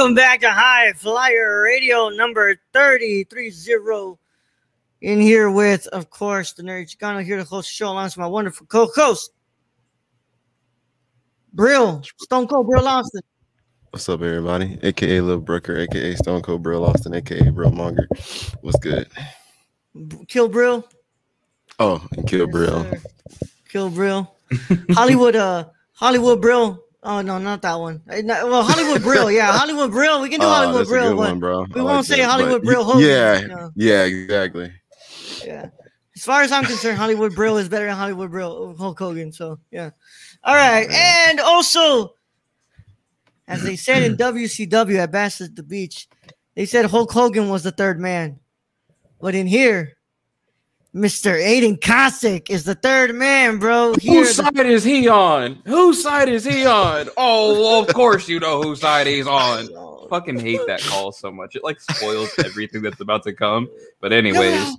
Welcome back to High Flyer Radio number 3030. In here with, of course, the Nerd Chicano here to host the show along with my wonderful co-host, Brill, Stone Cold Brill Austin. What's up, everybody? AKA Lil Brooker, AKA Stone Cold Brill Austin, AKA Brill Monger. What's good? Kill Brill. Oh, and Kill Yes, Brill. sir. Kill Brill. Hollywood, uh, Hollywood Brill. Oh no, not that one. Uh, Well, Hollywood Brill, yeah, Hollywood Brill. We can do Oh, Hollywood Brill, one, bro. we I won't like say that, Hollywood Brill Hogan, Yeah, yeah, exactly. Yeah. As far as I'm concerned, Hollywood Brill is better than Hollywood Brill Hulk Hogan. So yeah. All right. And also, as they said in WCW at Bash at the Beach, they said Hulk Hogan was the third man. But in here, Mr. Aiden Cossack is the third man, bro. Here, Whose the- side is he on? Whose side is he on? Oh, well, of course you know whose side he's on. Fucking hate that call so much. It like spoils everything that's about to come. But anyways,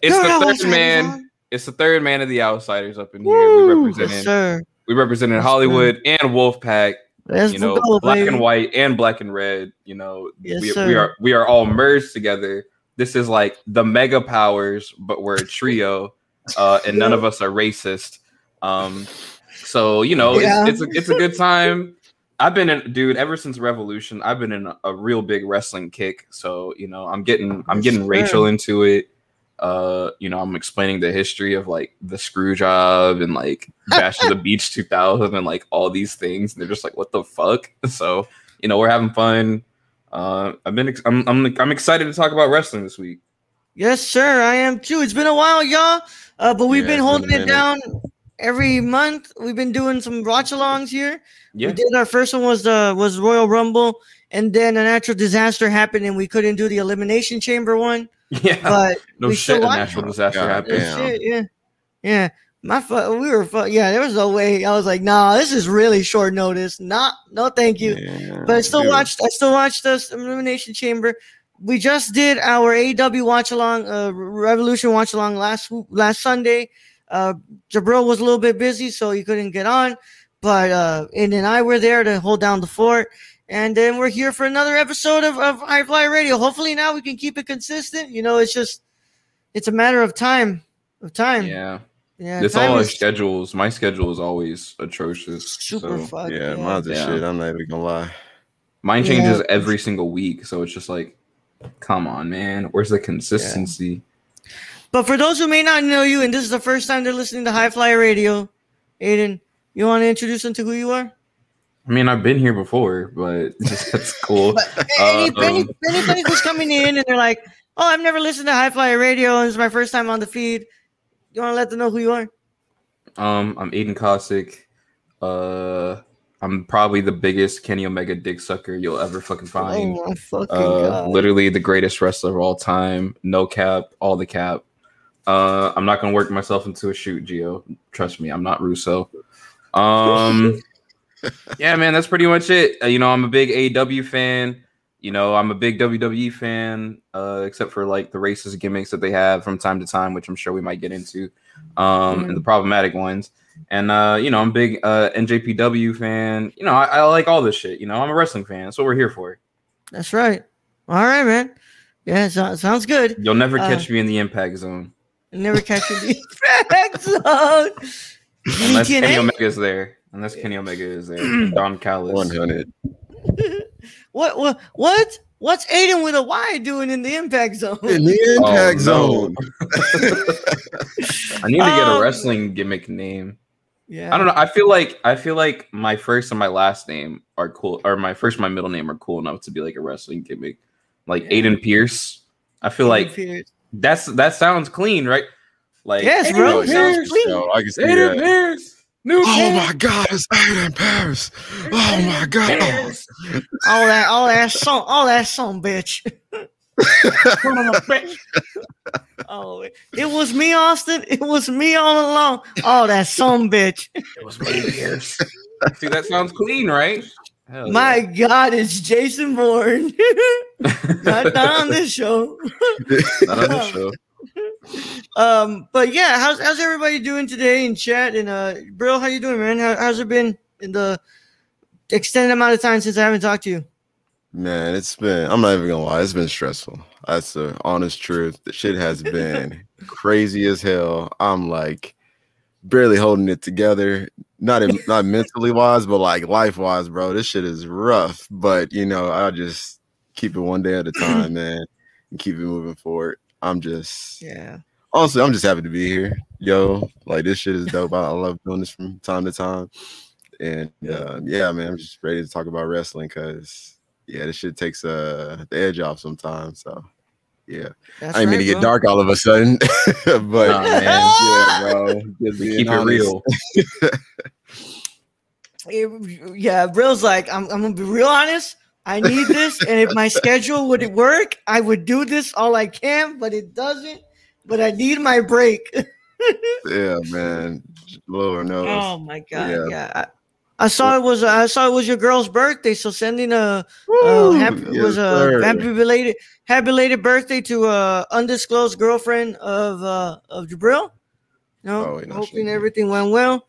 it's You're the outsiders, third man. It's the third man of the outsiders up in here. We Woo, represented. yes, sir. we represented Yes, Hollywood and Wolfpack. Let's You know, go, black baby. and white and black and red. You know, Yes, we, we are we are all merged together. This is like the mega powers, but we're a trio, uh, and none of us are racist. Um, so you know, Yeah. it's, it's a it's a good time. I've been in, dude, ever since Revolution. I've been in a, a real big wrestling kick. So you know, I'm getting I'm getting sir. Rachel into it. Uh, you know, I'm explaining the history of like the screw job and like Bash of the Beach 2000 and like all these things. And they're just like, what the fuck? So you know, we're having fun. Uh, I've been ex- I'm, I'm I'm excited to talk about wrestling this week. Yes, sir. I am too. It's been a while, y'all. Uh, but we've Yeah, been it's been holding it down every month. We've been doing some watch alongs here. Yeah, We did our first one was uh was Royal Rumble, and then a natural disaster happened, and we couldn't do the elimination chamber one. yeah. But no shit, a natural disaster happened. damn. Shit, yeah, yeah. My fu- we were fu- yeah. There was no way. I was like, nah, this is really short notice. Not no, thank you. Yeah, But I still dude. watched. I still watched the Elimination Chamber. We just did our AW watch along, uh, Revolution watch along last last Sunday. Uh, Jibril was a little bit busy, so he couldn't get on. But uh, and then I were there to hold down the fort. And then we're here for another episode of, of High Fly Radio. Hopefully now we can keep it consistent. You know, it's just it's a matter of time. Of time. Yeah, Yeah. it's all our is schedules. My schedule is always atrocious. super so fucked. Yeah, mine's a Yeah. shit. I'm not even gonna lie. Mine Yeah. changes every single week, so it's just like, come on, man. Where's the consistency? But for those who may not know you, and this is the first time they're listening to High Flyer Radio, Aiden, you want to introduce them to who you are? I mean, I've been here before, but that's cool. Any, Uh, any, um, anybody who's coming in and they're like, "Oh, I've never listened to High Flyer Radio, and it's my first time on the feed," you want to let them know who you are? Um, I'm Aiden Cossack. Uh, I'm probably the biggest Kenny Omega dick sucker you'll ever fucking find. Oh my fucking uh, god! literally the greatest wrestler of all time. No cap, all the cap. Uh, I'm not gonna work myself into a shoot, Geo. Trust me, I'm not Russo. Um, yeah, man, that's pretty much it. Uh, you know, I'm a big AW fan. You know, I'm a big WWE fan, uh, except for like the racist gimmicks that they have from time to time, which I'm sure we might get into, um, and the problematic ones. And uh, you know, I'm a big uh, NJPW fan. You know, I, I like all this shit. You know, I'm a wrestling fan. That's what we're here for. That's right. All right, man. Yeah, so, sounds good. You'll never Uh, catch me in the impact zone Never catch me in the impact zone. unless TNA? Kenny Omega is there. Unless Kenny Omega is there. and Don Callis. 100. What what what what's Aiden with a Y doing in the impact zone? In the impact Oh, no. zone. I need to get a Um, wrestling gimmick name. Yeah. I don't know. I feel like I feel like my first and my last name are cool, or my first and my middle name are cool enough to be like a wrestling gimmick, like Yeah. Aiden Pierce. I feel like Pierce. that's that sounds clean, right? Like Yes, Aiden bro, it sounds Pierce, clean. Yo, I can see Aiden that. Pierce, new Oh Pierce, my God, it's Aiden Paris. Oh my God. Pierce. all that all that song all that song bitch. Son of bitch. Oh, it was me, Austin. It was me all along. Oh, that song bitch. It was Aiden Pierce. See, that sounds clean, right? Hell My God, it's Jason Bourne. not, not on this show. Not on this show. Um, but yeah, how's how's everybody doing today in chat? And uh, Brill, how you doing, man? How, how's it been in the extended amount of time since I haven't talked to you? Man, it's been, I'm not even gonna lie, it's been stressful. That's the honest truth. The shit has been crazy as hell. I'm like barely holding it together. Not in, not mentally wise, but like life wise, bro. This shit is rough. But you know, I'll just keep it one day at a time, man, and keep it moving forward. I'm just Yeah. honestly, I'm just happy to be here. Yo, like this shit is dope. I, I love doing this from time to time. And uh, yeah, man, I'm just ready to talk about wrestling because yeah, this shit takes uh the edge off sometimes. So yeah. That's I ain't mean to get bro. dark all of a sudden. but Nah, man. yeah, bro. Just We being keep it real. It- yeah, Brill's like, I'm, I'm gonna be real honest. I need this, and if my schedule would work, I would do this all I can, but it doesn't. But I need my break. Yeah, man. Lord knows. oh my god, Yeah. yeah. I, I saw it was I saw it was your girl's birthday, so sending a uh, Woo! happy Yes, was a sir. happy belated happy belated birthday to a undisclosed girlfriend of uh of Jibril. No, Oh, wait, no, hoping everything went well,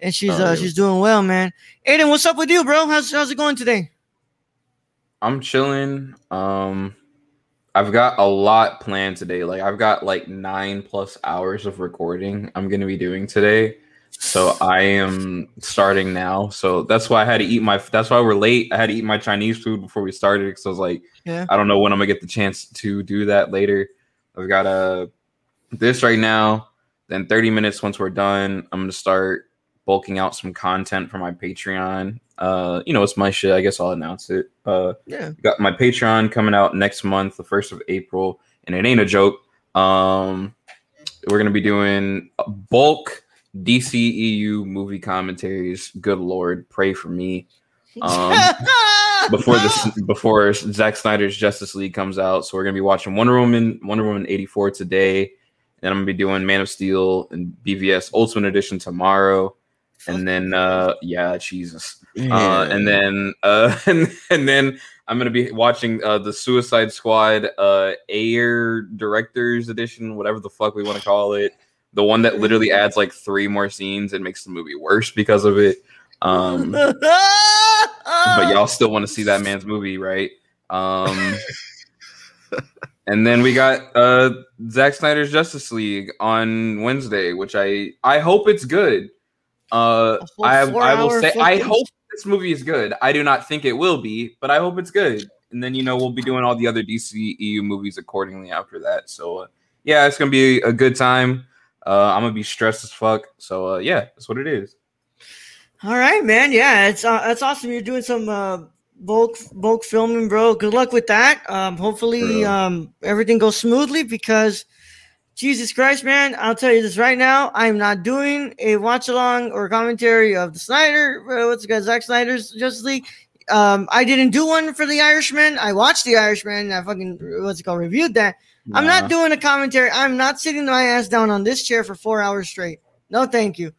and she's Oh, uh yeah. she's doing well, man. Aiden, what's up with you, bro? How's how's it going today? I'm chilling. Um, I've got a lot planned today. Like I've got like nine plus hours of recording I'm gonna be doing today. So I am starting now. So that's why I had to eat my. That's why we're late. I had to eat my Chinese food before we started because I was like, Yeah. I don't know when I'm gonna get the chance to do that later. I've got uh, this right now. Then 30 minutes once we're done, I'm gonna start bulking out some content for my Patreon. Uh, you know, it's my shit. I guess I'll announce it. Uh, Yeah. got my Patreon coming out next month, the first of April, and it ain't a joke. Um, we're gonna be doing bulk DCEU movie commentaries. Good lord, pray for me. Um, before this, before Zack Snyder's Justice League comes out, so we're gonna be watching Wonder Woman, Wonder Woman eighty four today, and I'm gonna be doing Man of Steel and BVS Ultimate Edition tomorrow, and then uh, yeah, Jesus. Uh, and then uh, and, and then I'm gonna be watching uh, the Suicide Squad uh, Ayer Directors Edition, whatever the fuck we want to call it. The one that literally adds like three more scenes and makes the movie worse because of it. Um, but y'all still want to see that man's movie, right? Um, and then we got uh, Zack Snyder's Justice League on Wednesday, which I I hope it's good. Uh, I I will say I hope this movie is good. I do not think it will be, but I hope it's good. And then you know we'll be doing all the other DCEU movies accordingly after that. So uh, yeah, it's gonna be a good time. Uh, I'm gonna be stressed as fuck. So uh, yeah, that's what it is. All right, man. Yeah, it's uh, that's awesome. You're doing some uh, bulk bulk filming, bro. Good luck with that. Um, hopefully, Bro. um, everything goes smoothly because Jesus Christ, man, I'll tell you this right now. I'm not doing a watch along or commentary of the Snyder. Uh, what's it called? Zack Snyder's Justice League. Um, I didn't do one for the Irishman. I watched the Irishman. I fucking what's it called? Reviewed that. I'm not doing a commentary. I'm not sitting my ass down on this chair for four hours straight. No, thank you.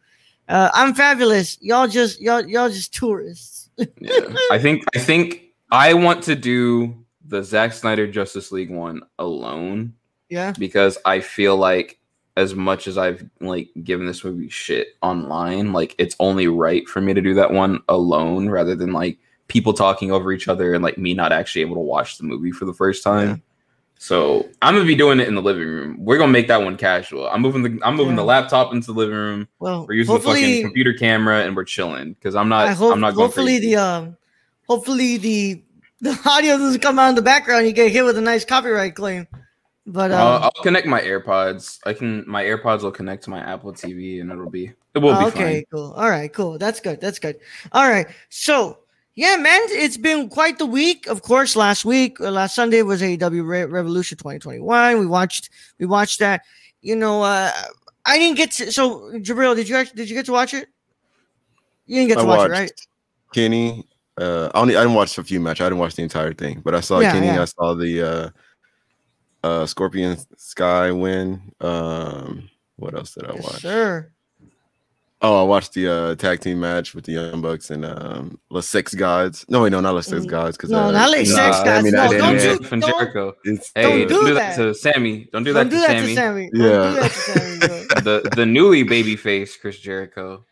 Uh, I'm fabulous. Y'all just y'all y'all just tourists. yeah. I think I think I want to do the Zack Snyder Justice League one alone Yeah. because I feel like as much as I've like given this movie shit online, like it's only right for me to do that one alone rather than like people talking over each other and like me not actually able to watch the movie for the first time. Yeah. So I'm gonna be doing it in the living room. We're gonna make that one casual. I'm moving the I'm moving the laptop into the living room. Well, We're using the fucking computer camera and we're chilling because I'm not I hope, I'm not going hopefully crazy. the um, hopefully the the audio doesn't come out in the background. You get hit with a nice copyright claim. But um, Uh, I'll connect my AirPods. I can my AirPods will connect to my Apple TV and it'll be it will be okay, fine. cool. All right, cool. That's good. That's good. All right. So, yeah, man, it's been quite the week. Of course, last week, uh, last Sunday was AEW Re- Revolution 2021. We watched, we watched that. You know, uh, I didn't get to. So, Jibril, did you actually, did you get to watch it? You didn't get I to watch it, right? Kenny. Uh, I only I didn't watch a few matches. I didn't watch the entire thing, but I saw Yeah, Kenny. yeah. I saw the uh, uh, Scorpio Sky win. Um, what else did I Yes, watch? sir. Oh, I watched the uh, tag team match with the Young Bucks and um, Le Sex Gods. No, wait, no, not Les Six Mm, Gods. Because no, uh, not Les nah, Six I Gods, mean, no, I don't didn't- from don't- Jericho. It's, Hey, Don't don't, do do that. that to Sammy. Don't do Don't that do to that Sammy. to Sammy. Don't Yeah. do that to Sammy, bro. the the newly baby face Chris Jericho.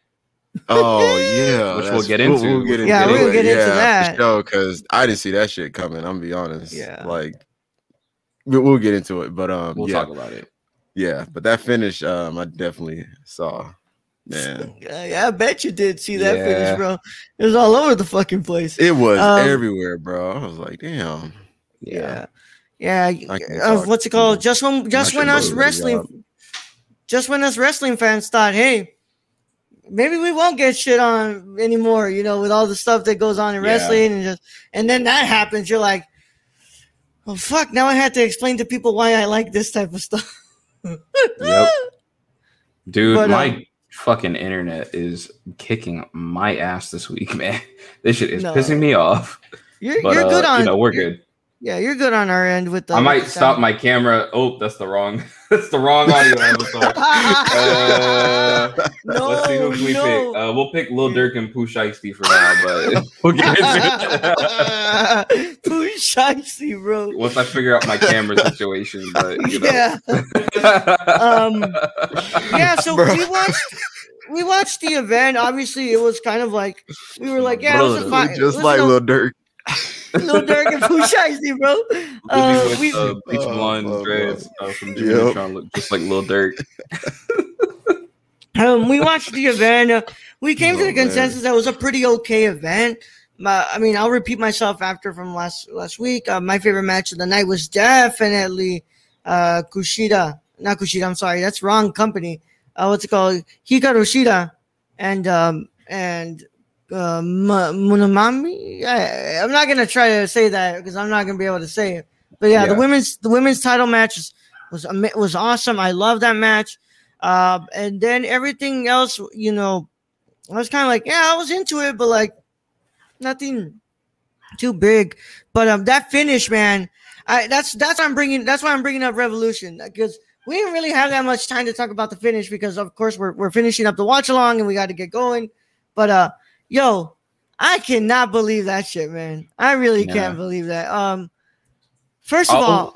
oh yeah, Which we'll get into. Yeah, we're gonna it. get into Yeah, that. for sure, because I didn't see that shit coming. I'm gonna be honest. Yeah. like we- we'll get into it, but um, We'll yeah, talk about it. yeah, but that finish, um, I definitely saw. Man, Yeah, yeah, I bet you did see that Yeah. finish, bro. It was all over the fucking place. it was Um, everywhere, bro. I was like, damn. Yeah. Yeah, yeah. I can Uh, what's it called? Just when, just when us wrestling, about. just when us wrestling fans thought, hey, maybe we won't get shit on anymore. You know, with all the stuff that goes on in Yeah. wrestling, and just and then that happens, you're like, oh fuck! Now I had to explain to people why I like this type of stuff. Yep. Dude, But, my um, fucking internet is kicking my ass this week, man. This shit is No. pissing me off. You're But you're uh, good on. you know, we're good. Yeah, you're good on our end with the. I might stop my camera. Oh, that's the wrong that's the wrong audio episode. Uh, no, Let's see who we no. pick. Uh, we'll pick Lil Durk and Pooh Shiesty for now, but we'll get into it Too shicey, bro. once I figure out my camera situation. But you know, Yeah. Um, yeah, so Bro. we watched we watched the event. Obviously, it was kind of like we were like, yeah, it was a fine. just listen like to Lil Durk. Lil Durk and Pooh Shiesty, bro. Living Uh, with we, uh, bleach Oh, blonde oh, dreads uh, from Jimmy Yep. Neutron look just like Lil Durk. um, we watched the event. Uh, we came to Oh, the man. consensus that it was a pretty okay event. My, I mean, I'll repeat myself after from last last week. Uh, my favorite match of the night was definitely uh, Kushida. Not Kushida. I'm sorry, that's wrong company. Uh, what's it called? Hikaru Shida and um, and uh, Munamami. I, I'm not gonna try to say that because I'm not gonna be able to say it. But yeah, the women's the women's title match was was, was awesome. I love that match. Uh, and then everything else, you know, I was kind of like, yeah, I was into it, but like nothing too big. But um, that finish, man, I that's that's why I'm bringing that's why I'm bringing up Revolution because we didn't really have that much time to talk about the finish because of course we're we're finishing up the watch along and we got to get going. But uh, yo, I cannot believe that shit, man. I really Yeah. can't believe that. Um, first of I'll- all,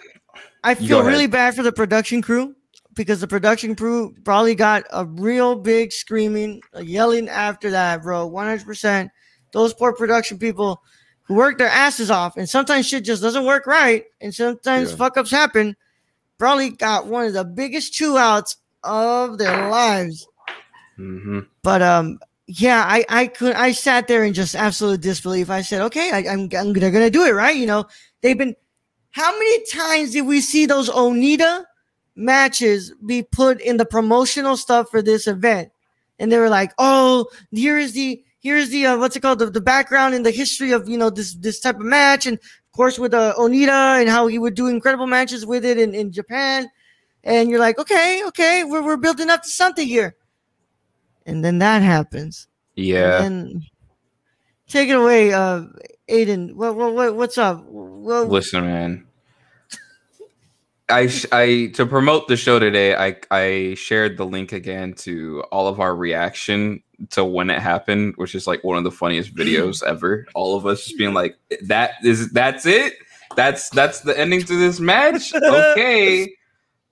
I feel really bad for the production crew because the production crew probably got a real big screaming, yelling after that, bro. 100%. Those poor production people who work their asses off, and sometimes shit just doesn't work right, and sometimes Yeah. fuck ups happen, probably got one of the biggest chew outs of their lives. hmm But um, yeah, I I could I sat there in just absolute disbelief. I said, okay, I, I'm I'm they're gonna do it right. You know, they've been. How many times did we see those Onita matches be put in the promotional stuff for this event? And they were like, oh, here is the here's the uh, what's it called the, the background and the history of you know this this type of match, and of course with uh, Onita and how he would do incredible matches with it in in Japan. And you're like, okay, okay, we're we're building up to something here. And then that happens. Yeah. And take it away, uh, Aiden. What, what, what what's up? Well, Listen, man. I I to promote the show today. I I shared the link again to all of our reaction to when it happened, which is like one of the funniest videos ever. All of us just being like, "That is that's it. That's that's the ending to this match." Okay.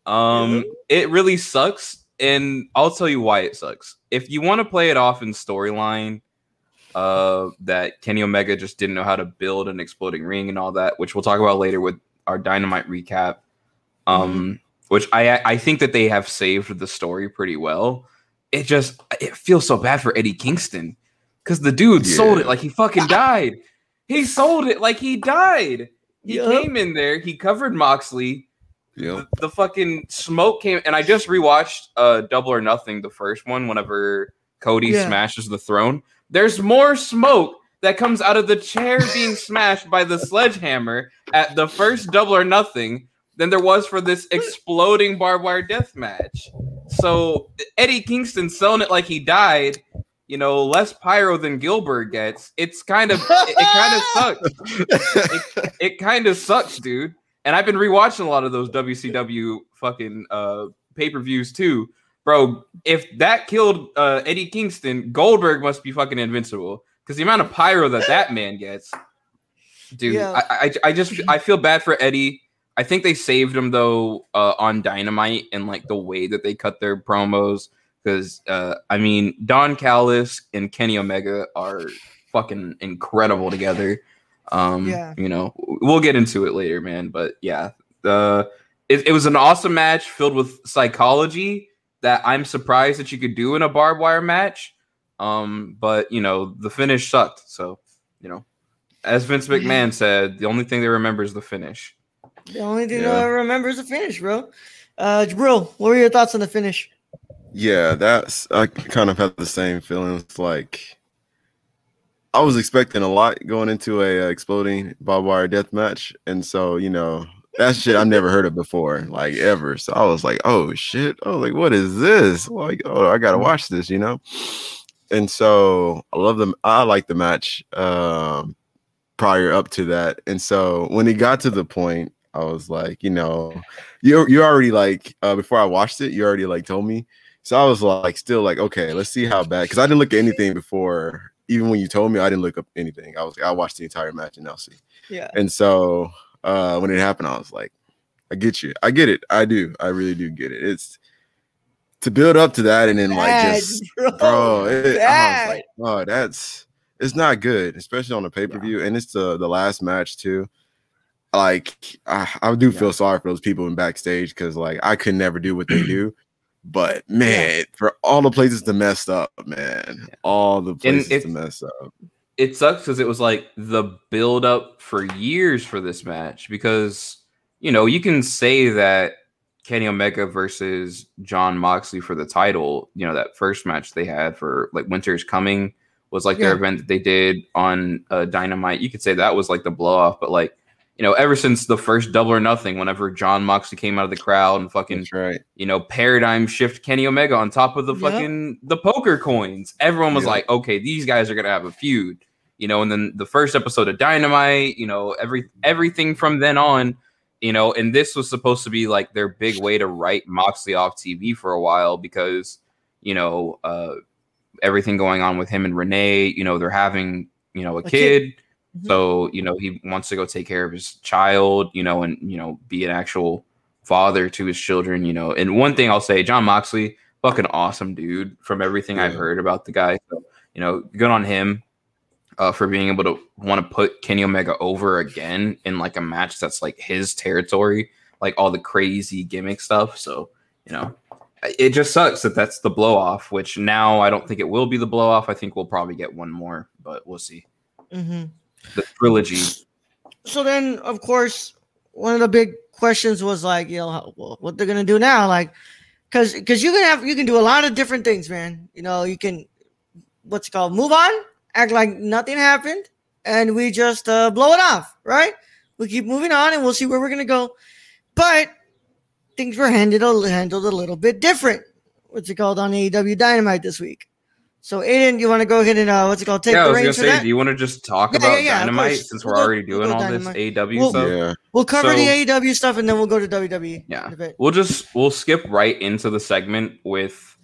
Um, it really sucks, and I'll tell you why it sucks. If you want to play it off in storyline, uh, that Kenny Omega just didn't know how to build an exploding ring and all that, which we'll talk about later with our Dynamite recap. Um, which I I think that they have saved the story pretty well. It just it feels so bad for Eddie Kingston because the dude sold it like he fucking died. He sold it like he died. He Yup. came in there, he covered Moxley, Yep. the, the fucking smoke came and I just rewatched uh Double or Nothing, the first one, whenever Cody Yeah. smashes the throne. There's more smoke that comes out of the chair being smashed by the sledgehammer at the first Double or Nothing than there was for this exploding barbed wire death match. So Eddie Kingston selling it like he died, you know, less pyro than Gilbert gets. It's kind of it, it kind of sucks it kind of sucks, dude. And I've been rewatching a lot of those WCW fucking uh pay-per-views too. Bro, if that killed uh Eddie Kingston, Goldberg must be fucking invincible because the amount of pyro that that man gets. Dude, Yeah. I, I I just I feel bad for Eddie. I think they saved him though uh, on Dynamite and like the way that they cut their promos because uh, I mean Don Callis and Kenny Omega are fucking incredible together. Um, Yeah. you know, we'll get into it later, man. But yeah, the it, it was an awesome match filled with psychology that I'm surprised that you could do in a barbed wire match. Um, but you know, the finish sucked. So, you know, as Vince McMahon said, the only thing they remember is the finish. The only thing Yeah. I remember is the finish, bro. Uh, Jibril, what were your thoughts on the finish? Yeah, that's I kind of had the same feelings. Like I was expecting a lot going into a uh, exploding barbed wire death match, and so you know that shit I've never heard of before, like ever. So I was like, oh shit, oh like what is this? Like oh I gotta watch this, you know. And so I love them. I like the match um, prior up to that, and so when it got to the point, I was like, you know, you you already like uh, before I watched it, you already like told me. So I was like, still like, okay, let's see how bad. Because I didn't look at anything before. Even when you told me, I didn't look up anything. I was like, I watched the entire match and I'll see. Yeah. And so uh, when it happened, I was like, I get you. I get it. I do. I really do get it. It's to build up to that and then like just bro. bro, it, I was like, oh, that's it's not good, especially on the pay per view, and it's the the last match too. Like I, I do feel sorry for those people in backstage because like I could never do what they do, but man, for all the places to mess up, man, all the places to mess up. it sucks because it was like the build up for years for this match because you know you can say that Kenny Omega versus Jon Moxley for the title, you know that first match they had for like Winter's Coming was like their event that they did on uh, Dynamite. You could say that was like the blow off, but like you know ever since the first Double or Nothing, whenever Jon Moxley came out of the crowd and fucking That's right. you know, paradigm shift Kenny Omega on top of the Yep. fucking the poker coins. Everyone was Yep. like, okay, these guys are gonna have a feud, you know. And then the first episode of Dynamite, you know, every everything from then on, you know, and this was supposed to be like their big way to write Moxley off TV for a while because you know uh, everything going on with him and Renee. You know, they're having you know a, A kid. kid. Mhm. So, you know, he wants to go take care of his child, you know, and, you know, be an actual father to his children, you know. And one thing I'll say, Jon Moxley, fucking awesome dude from everything I've heard about the guy. So, you know, good on him uh, for being able to want to put Kenny Omega over again in like a match that's like his territory, like all the crazy gimmick stuff. So, you know, it just sucks that that's the blow off, which now I don't think it will be the blow off. I think we'll probably get one more, but we'll see. hmm The trilogy. So then, of course, one of the big questions was like, you know, what they're gonna do now, like, because because you can have you can do a lot of different things, man. You know, you can what's it called, move on, act like nothing happened, and we just uh, blow it off, right? We keep moving on, and we'll see where we're gonna go. But things were handled handled a little bit different. What's it called on AEW Dynamite this week? So, Aiden, you want to go ahead and uh, what's it called? Take yeah, I was gonna say, that. do you want to just talk Yeah, about yeah, yeah, Dynamite since We'll we're go- already we'll doing all Dynamite. this AW Well- stuff? Yeah. We'll cover So- the AEW stuff and then we'll go to WWE. Yeah. in a bit. We'll just we'll skip right into the segment with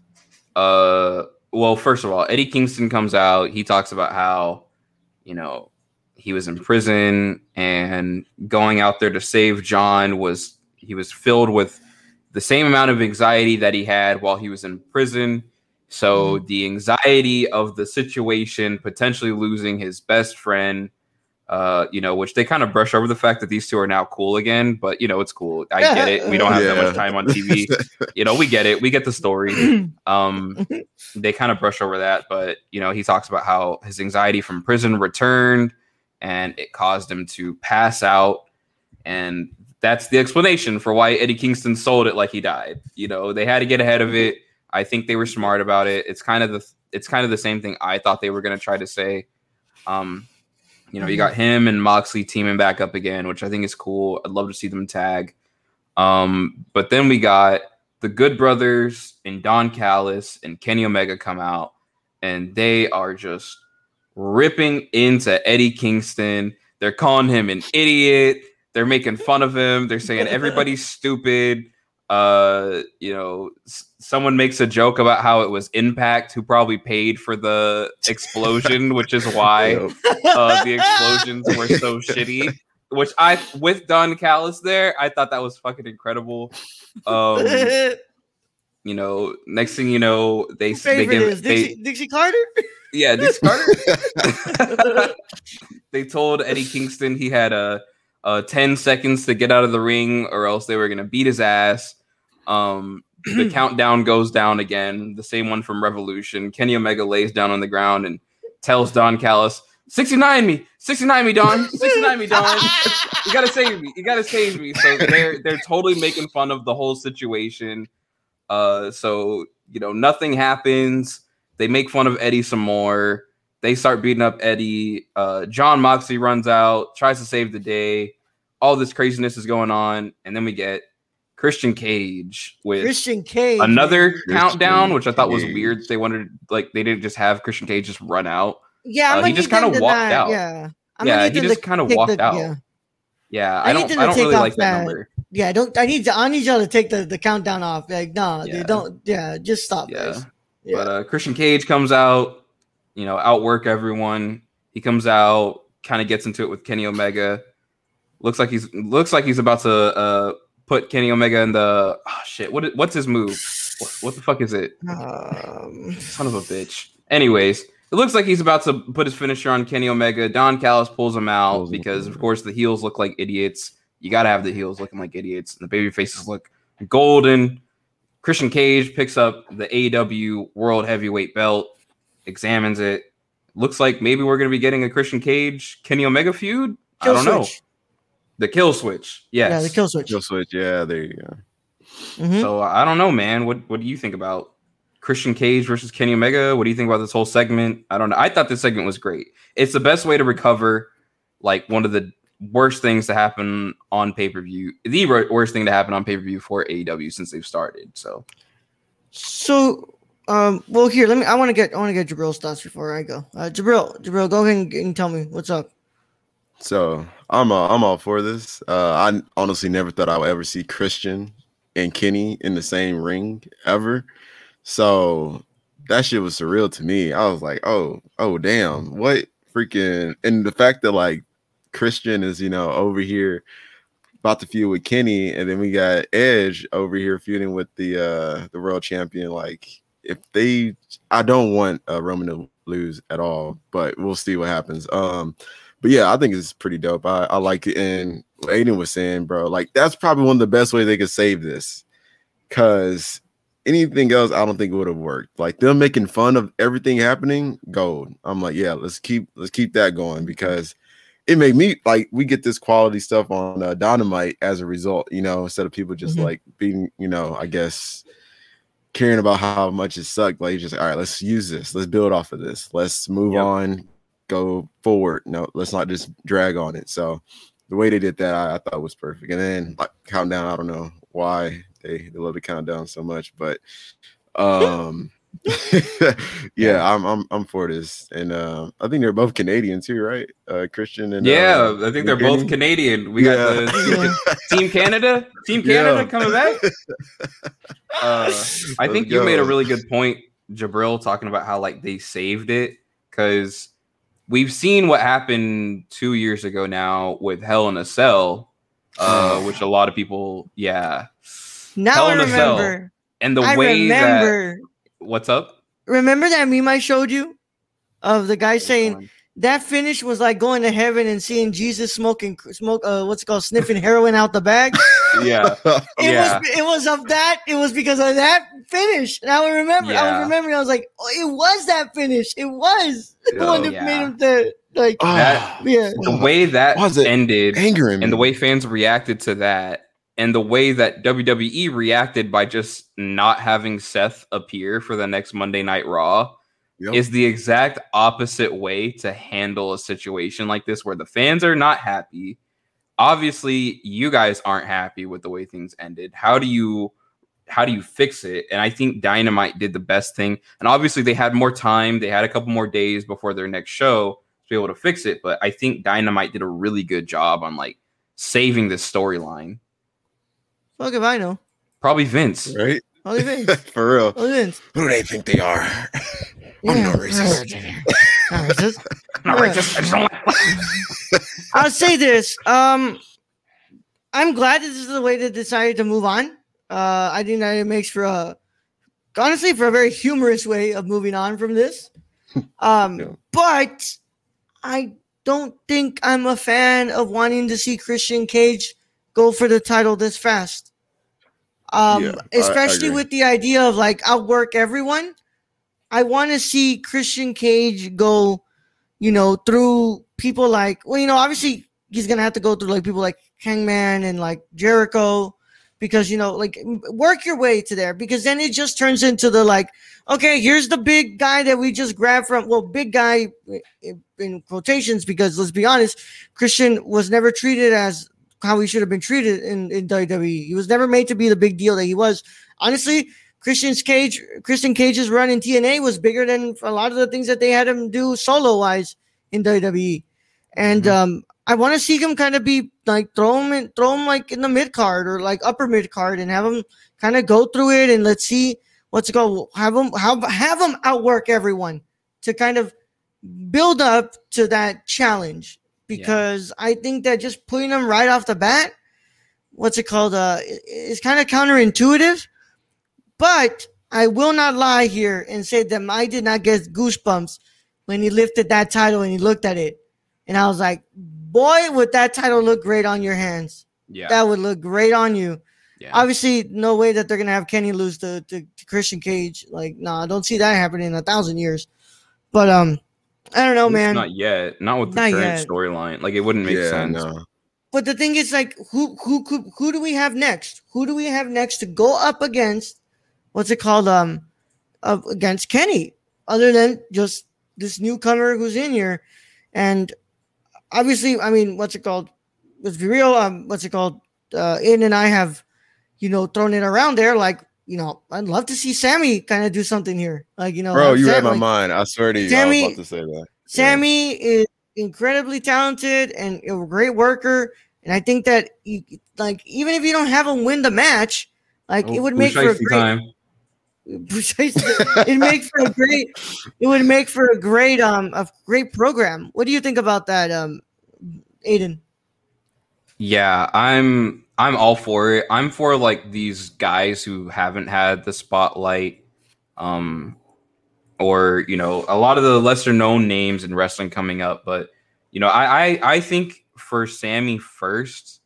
uh well, first of all, Eddie Kingston comes out, he talks about how, you know, he was in prison and going out there to save Jon was he was filled with the same amount of anxiety that he had while he was in prison. So the anxiety of the situation, potentially losing his best friend, uh, you know, which they kind of brush over the fact that these two are now cool again. But you know, it's cool. I get it. We don't have that much time on TV. you know, we get it. We get the story. Um, they kind of brush over that, but you know, he talks about how his anxiety from prison returned and it caused him to pass out. And that's the explanation for why Eddie Kingston sold it like he died. You know, they had to get ahead of it. I think they were smart about it. It's kind of the it's kind of the same thing I thought they were going to try to say. Um, you know, you got him and Moxley teaming back up again, which I think is cool. I'd love to see them tag. Um, but then we got the Good Brothers and Don Callis and Kenny Omega come out, and they are just ripping into Eddie Kingston. They're calling him an idiot. They're making fun of him. They're saying everybody's stupid. Uh, you know, s- someone makes a joke about how it was Impact who probably paid for the explosion, which is why uh, the explosions were so shitty. Which I, with Don Callis there, I thought that was fucking incredible. Um, you know, next thing you know, they they give is they, Dixie, Dixie Carter? yeah, Dixie Carter. they told Eddie Kingston he had a, uh 10 seconds to get out of the ring or else they were going to beat his ass. Um, the countdown goes down again, the same one from Revolution. Kenny Omega lays down on the ground and tells Don Callis, 69 me, 69 me, Don, 69 me, Don. You gotta save me. You gotta save me. So they're they're totally making fun of the whole situation. Uh, so you know nothing happens. They make fun of Eddie some more. They start beating up Eddie. Uh, Jon Moxley runs out, tries to save the day. All this craziness is going on, and then we get Christian Cage with Christian Cage. another Christian countdown, which I thought was weird. They wanted like they didn't just have Christian Cage just run out. Yeah, I'm uh, he just kinda walked not- out. Yeah, I'm Yeah, gonna he just kinda walked the- out. Yeah, Yeah, I I, need don't I don't really like that that- number. yeah. Don't I need To, I need y'all to take the, the countdown off? Like, no, Yeah. dude, don't. Yeah, just stop. Yeah. guys. Yeah. But uh, Christian Cage comes out, you know, outwork everyone. He comes out, kind of gets into it with Kenny Omega. Looks like he's looks like he's about to uh, put Kenny Omega in the oh shit. What is- what's his move? What, what the fuck is it? Um, Son of a bitch. Anyways, it looks like he's about to put his finisher on Kenny Omega. Don Callis pulls him out Pulls because, out. of course, the heels look like idiots. You got to have the heels looking like idiots, and the baby faces look golden. Christian Cage picks up the AEW World Heavyweight Belt, examines it. Looks like maybe we're going to be getting a Christian Cage Kenny Omega feud. I don't know. The kill switch. Yes. Yeah, the kill switch. Kill switch. Yeah, there you go. Mhm. So I don't know, man. What what do you think about Christian Cage versus Kenny Omega? What do you think about this whole segment? I don't know. I thought this segment was great. It's the best way to recover like one of the worst things to happen on pay per view. The worst thing to happen on pay per view for AEW since they've started. So So, um, well, here, let me. I want to get. I want to get Jibril's thoughts before I go. Uh, Jibril, Jibril, go ahead and, and tell me what's up. So I'm uh, I'm all for this. Uh, I honestly never thought I would ever see Christian and Kenny in the same ring ever. So that shit was surreal to me. I was like, oh, oh, damn, what freaking and the fact that like Christian is you know over here about to feud with Kenny, and then we got Edge over here feuding with the uh the world champion. Like if they, I don't want uh, Roman to lose at all, but we'll see what happens. Um, but yeah, I think it's pretty dope. I, I like it. And Aiden was saying, bro, like that's probably one of the best ways they could save this. Cause anything else, I don't think it would have worked. Like them making fun of everything happening, gold. I'm like, yeah, let's keep let's keep that going because it made me like we get this quality stuff on uh, Dynamite as a result, you know, instead of people just Mhm. like being, you know, I guess caring about how much it sucked. Like just all right, let's use this, let's build off of this, let's move Yep. on, go forward. No, let's not just drag on it. So the way they did that, I, I thought was perfect. And then like countdown, I don't know why they, they love to countdown so much, but um yeah, I'm I'm I'm for this. And um I think they're both Canadian too, right? Uh Christian and yeah, uh, I think they're Kenny? both Canadian. We got the Team Canada, Team Canada Yeah. coming back. Uh, I Let's think you made a really good point, Jibril, talking about how like they saved it because we've seen what happened two years ago now with Hell in a Cell, uh, which a lot of people, yeah, Now Hell I in a Cell. remember. and the I way that remember. What's up? remember that meme I showed you of the guy saying Fine. that finish was like going to heaven and seeing Jesus smoking smoke uh what's it called sniffing heroin out the bag. yeah, It Yeah. was it was of that. It was because of that finish. And I would remember. I Yeah. was remembering. I was like, oh, it was that finish. It was the Oh, one that yeah. made him the like. Ah, yeah. the way that was it ended angering me. and the way fans reacted to that and the way that WWE reacted by just not having Seth appear for the next Monday Night Raw Yep. is the exact opposite way to handle a situation like this where the fans are not happy. Obviously, you guys aren't happy with the way things ended. How do you how do you fix it? And I think Dynamite did the best thing. And obviously they had more time. They had a couple more days before their next show to be able to fix it, but I think Dynamite did a really good job on like saving this storyline. Fuck if I know. Probably Vince. right? Only Vince. For real. Only Vince. Who do they think they are? I'm Yeah. no racist. Not racist. Not racist, I just don't like- I'll say this. Um, I'm glad this is the way they decided to move on. Uh, I think that it makes for a, honestly, for a very humorous way of moving on from this. Um, Yeah. but I don't think I'm a fan of wanting to see Christian Cage go for the title this fast. Um, Yeah, I- I especially with the idea of like outwork everyone. I want to see Christian Cage go, you know, through people like, well, you know, obviously he's gonna have to go through like people like Hangman and like Jericho, because you know, like work your way to there, because then it just turns into the like, okay, here's the big guy that we just grabbed from. Well, big guy in, in quotations, because let's be honest, Christian was never treated as how he should have been treated in, in WWE. He was never made to be the big deal that he was. Honestly, Christian's Cage, Christian Cage's run in TNA was bigger than a lot of the things that they had him do solo wise in WWE. And Mhm. um, I want to see him kind of be like throw him in, throw him like in the mid card or like upper mid card and have him kind of go through it and let's see what's called. Have him have have him outwork everyone to kind of build up to that challenge because I think that just putting them right off the bat, what's it called? Uh, i- is kind of counterintuitive. But I will not lie here and say that I did not get goosebumps when he lifted that title and he looked at it, and I was like, "Boy, would that title look great on your hands? Yeah. That would look great on you." yeah. Obviously, no way that they're gonna have Kenny lose to, to, to Christian Cage. Like, no, I don't see that happening in a thousand years. But um, I don't know, man. Not yet. Not with the Not current storyline. Like it wouldn't make yeah, sense. no. But the thing is, like, who who could who do we have next? Who do we have next to go up against? What's it called? Um, up against Kenny, other than just this newcomer who's in here, and obviously, I mean, what's it called? Let's be real. Um, what's it called? Uh, Aiden and I have, you know, thrown it around there. Like, you know, I'd love to see Sammy kind of do something here. Like, you know, Bro, you read my like, mind. I swear to you, I Sammy- was about to say that. Sammy is incredibly talented and a great worker. And I think that you, like even if you don't have him win the match, like it Oh, would make for a great time. precisely it make for a great it would make for a great um a great program. What do you think about that, um Aiden? Yeah, I'm I'm all for it. I'm for like these guys who haven't had the spotlight um or you know, a lot of the lesser known names in wrestling coming up, but you know, I I, I think for Sammy first,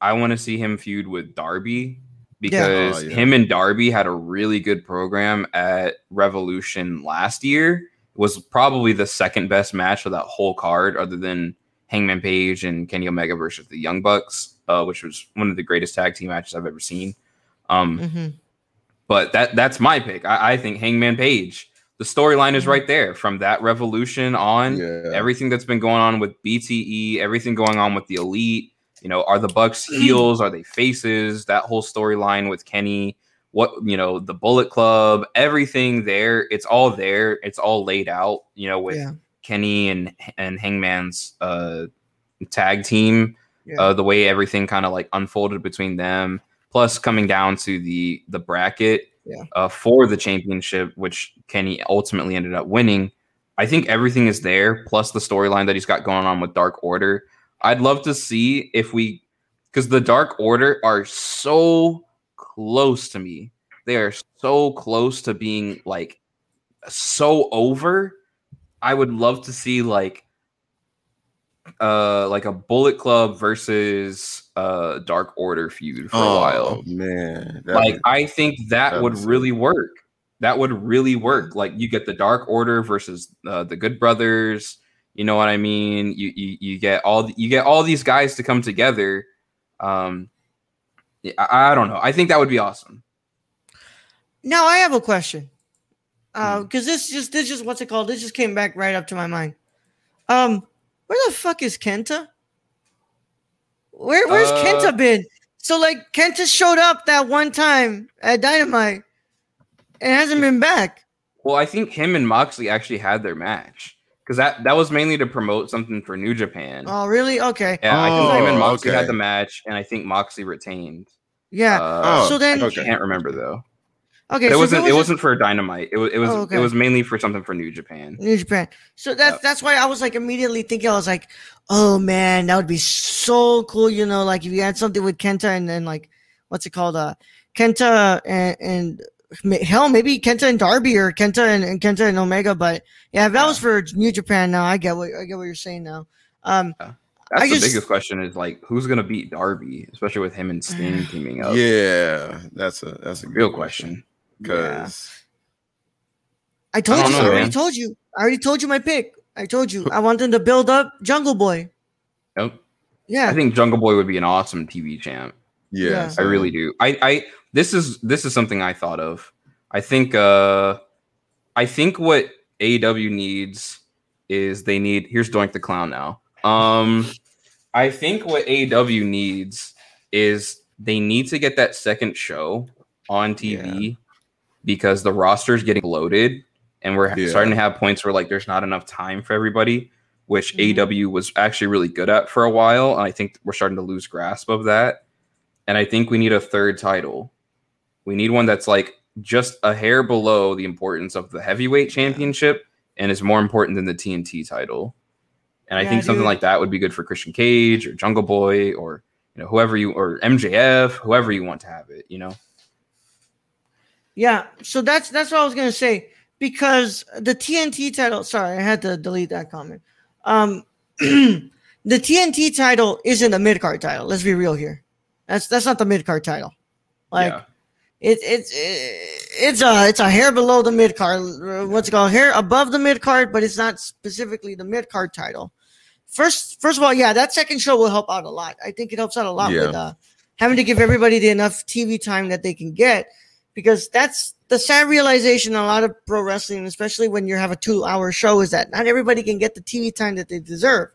I want to see him feud with Darby because Oh, yeah. him and Darby had a really good program at Revolution last year. It was probably the second best match of that whole card, other than Hangman Page and Kenny Omega versus the Young Bucks, uh, which was one of the greatest tag team matches I've ever seen. Um, Mm-hmm. but that that's my pick. I, I think Hangman Page. The storyline is right there from that Revolution on. Yeah. Everything that's been going on with BTE, everything going on with the Elite. You know, are the Bucks heels? Are they faces? That whole storyline with Kenny. What you know, the Bullet Club, everything there. It's all there. It's all laid out. You know, with Yeah. Kenny and and Hangman's uh, tag team, Yeah. uh, the way everything kind of like unfolded between them, plus coming down to the the bracket Yeah. uh, for the championship, which Kenny ultimately ended up winning. I think everything is there, plus the storyline that he's got going on with Dark Order. I'd love to see if we, because the Dark Order are so close to me. They are so close to being like so over. I would love to see like uh like a Bullet Club versus uh Dark Order feud for a while. Oh man, that'd Like be- I think that that'd would really work. That would really work. Like you get the Dark Order versus uh, the Good Brothers. You know what I mean? You you, you get all the, you get all these guys to come together. Um, yeah, I, I don't know. I think that would be awesome. Now I have a question. Uh, Hmm. because this just this just what's it called? This just came back right up to my mind. Um, where the fuck is Kenta? Where where's Uh, Kenta been? So like Kenta showed up that one time at Dynamite and hasn't been back. Well, I think him and Moxley actually had their match because that that was mainly to promote something for New Japan. Oh really? Okay. yeah, I think him and Oh, Moxley had the match, and I think Moxley retained. Yeah. Uh, Oh, so then I can't remember though. Okay, But it so wasn't. there It was wasn't for Dynamite. It was. It was. Oh, okay. It was mainly for something for New Japan. New Japan. So that's Yeah. that's why I was like immediately thinking I was like, oh man, that would be so cool, you know, like if you had something with Kenta and then like what's it called? Uh Kenta and, and hell maybe Kenta and Darby or Kenta and, and Kenta and Omega, but yeah, if that was for New Japan now, I get what I get what you're saying now. Um That's I the just- biggest question. Is like who's gonna beat Darby, especially with him and Sting teaming up. yeah, that's a that's a good Real question. Because I told I you, know, I already man. told you. I already told you my pick. I told you. I want them to build up Jungle Boy. Yep. Yeah. I think Jungle Boy would be an awesome TV champ. yeah, Yeah. I really do. I, I this is this is something I thought of. I think uh I think what AEW needs is they need here's Doink the Clown now. Um I think what AEW needs is they need to get that second show on TV because the roster is getting bloated and we're Yeah. starting to have points where like there's not enough time for everybody, which Mhm. AEW was actually really good at for a while. And I think we're starting to lose grasp of that. And I think we need a third title. We need one that's like just a hair below the importance of the heavyweight championship and is more important than the TNT title. And I Yeah, think something dude. like that would be good for Christian Cage or Jungle Boy or you know whoever you or MJF, whoever you want to have it, you know. Yeah, so that's that's what I was gonna say because the TNT title. Sorry, I had to delete that comment. Um, the TNT title isn't a mid card title. Let's be real here. That's that's not the mid card title. Like yeah. it, it's it's a it's a hair below the mid card. What's it called? Hair above the mid card, but it's not specifically the mid card title. First, first of all, yeah, that second show will help out a lot. I think it helps out a lot Yeah. with uh, having to give everybody the enough TV time that they can get, because that's the sad realization a lot of pro wrestling, especially when you have a two-hour show, is that not everybody can get the TV time that they deserve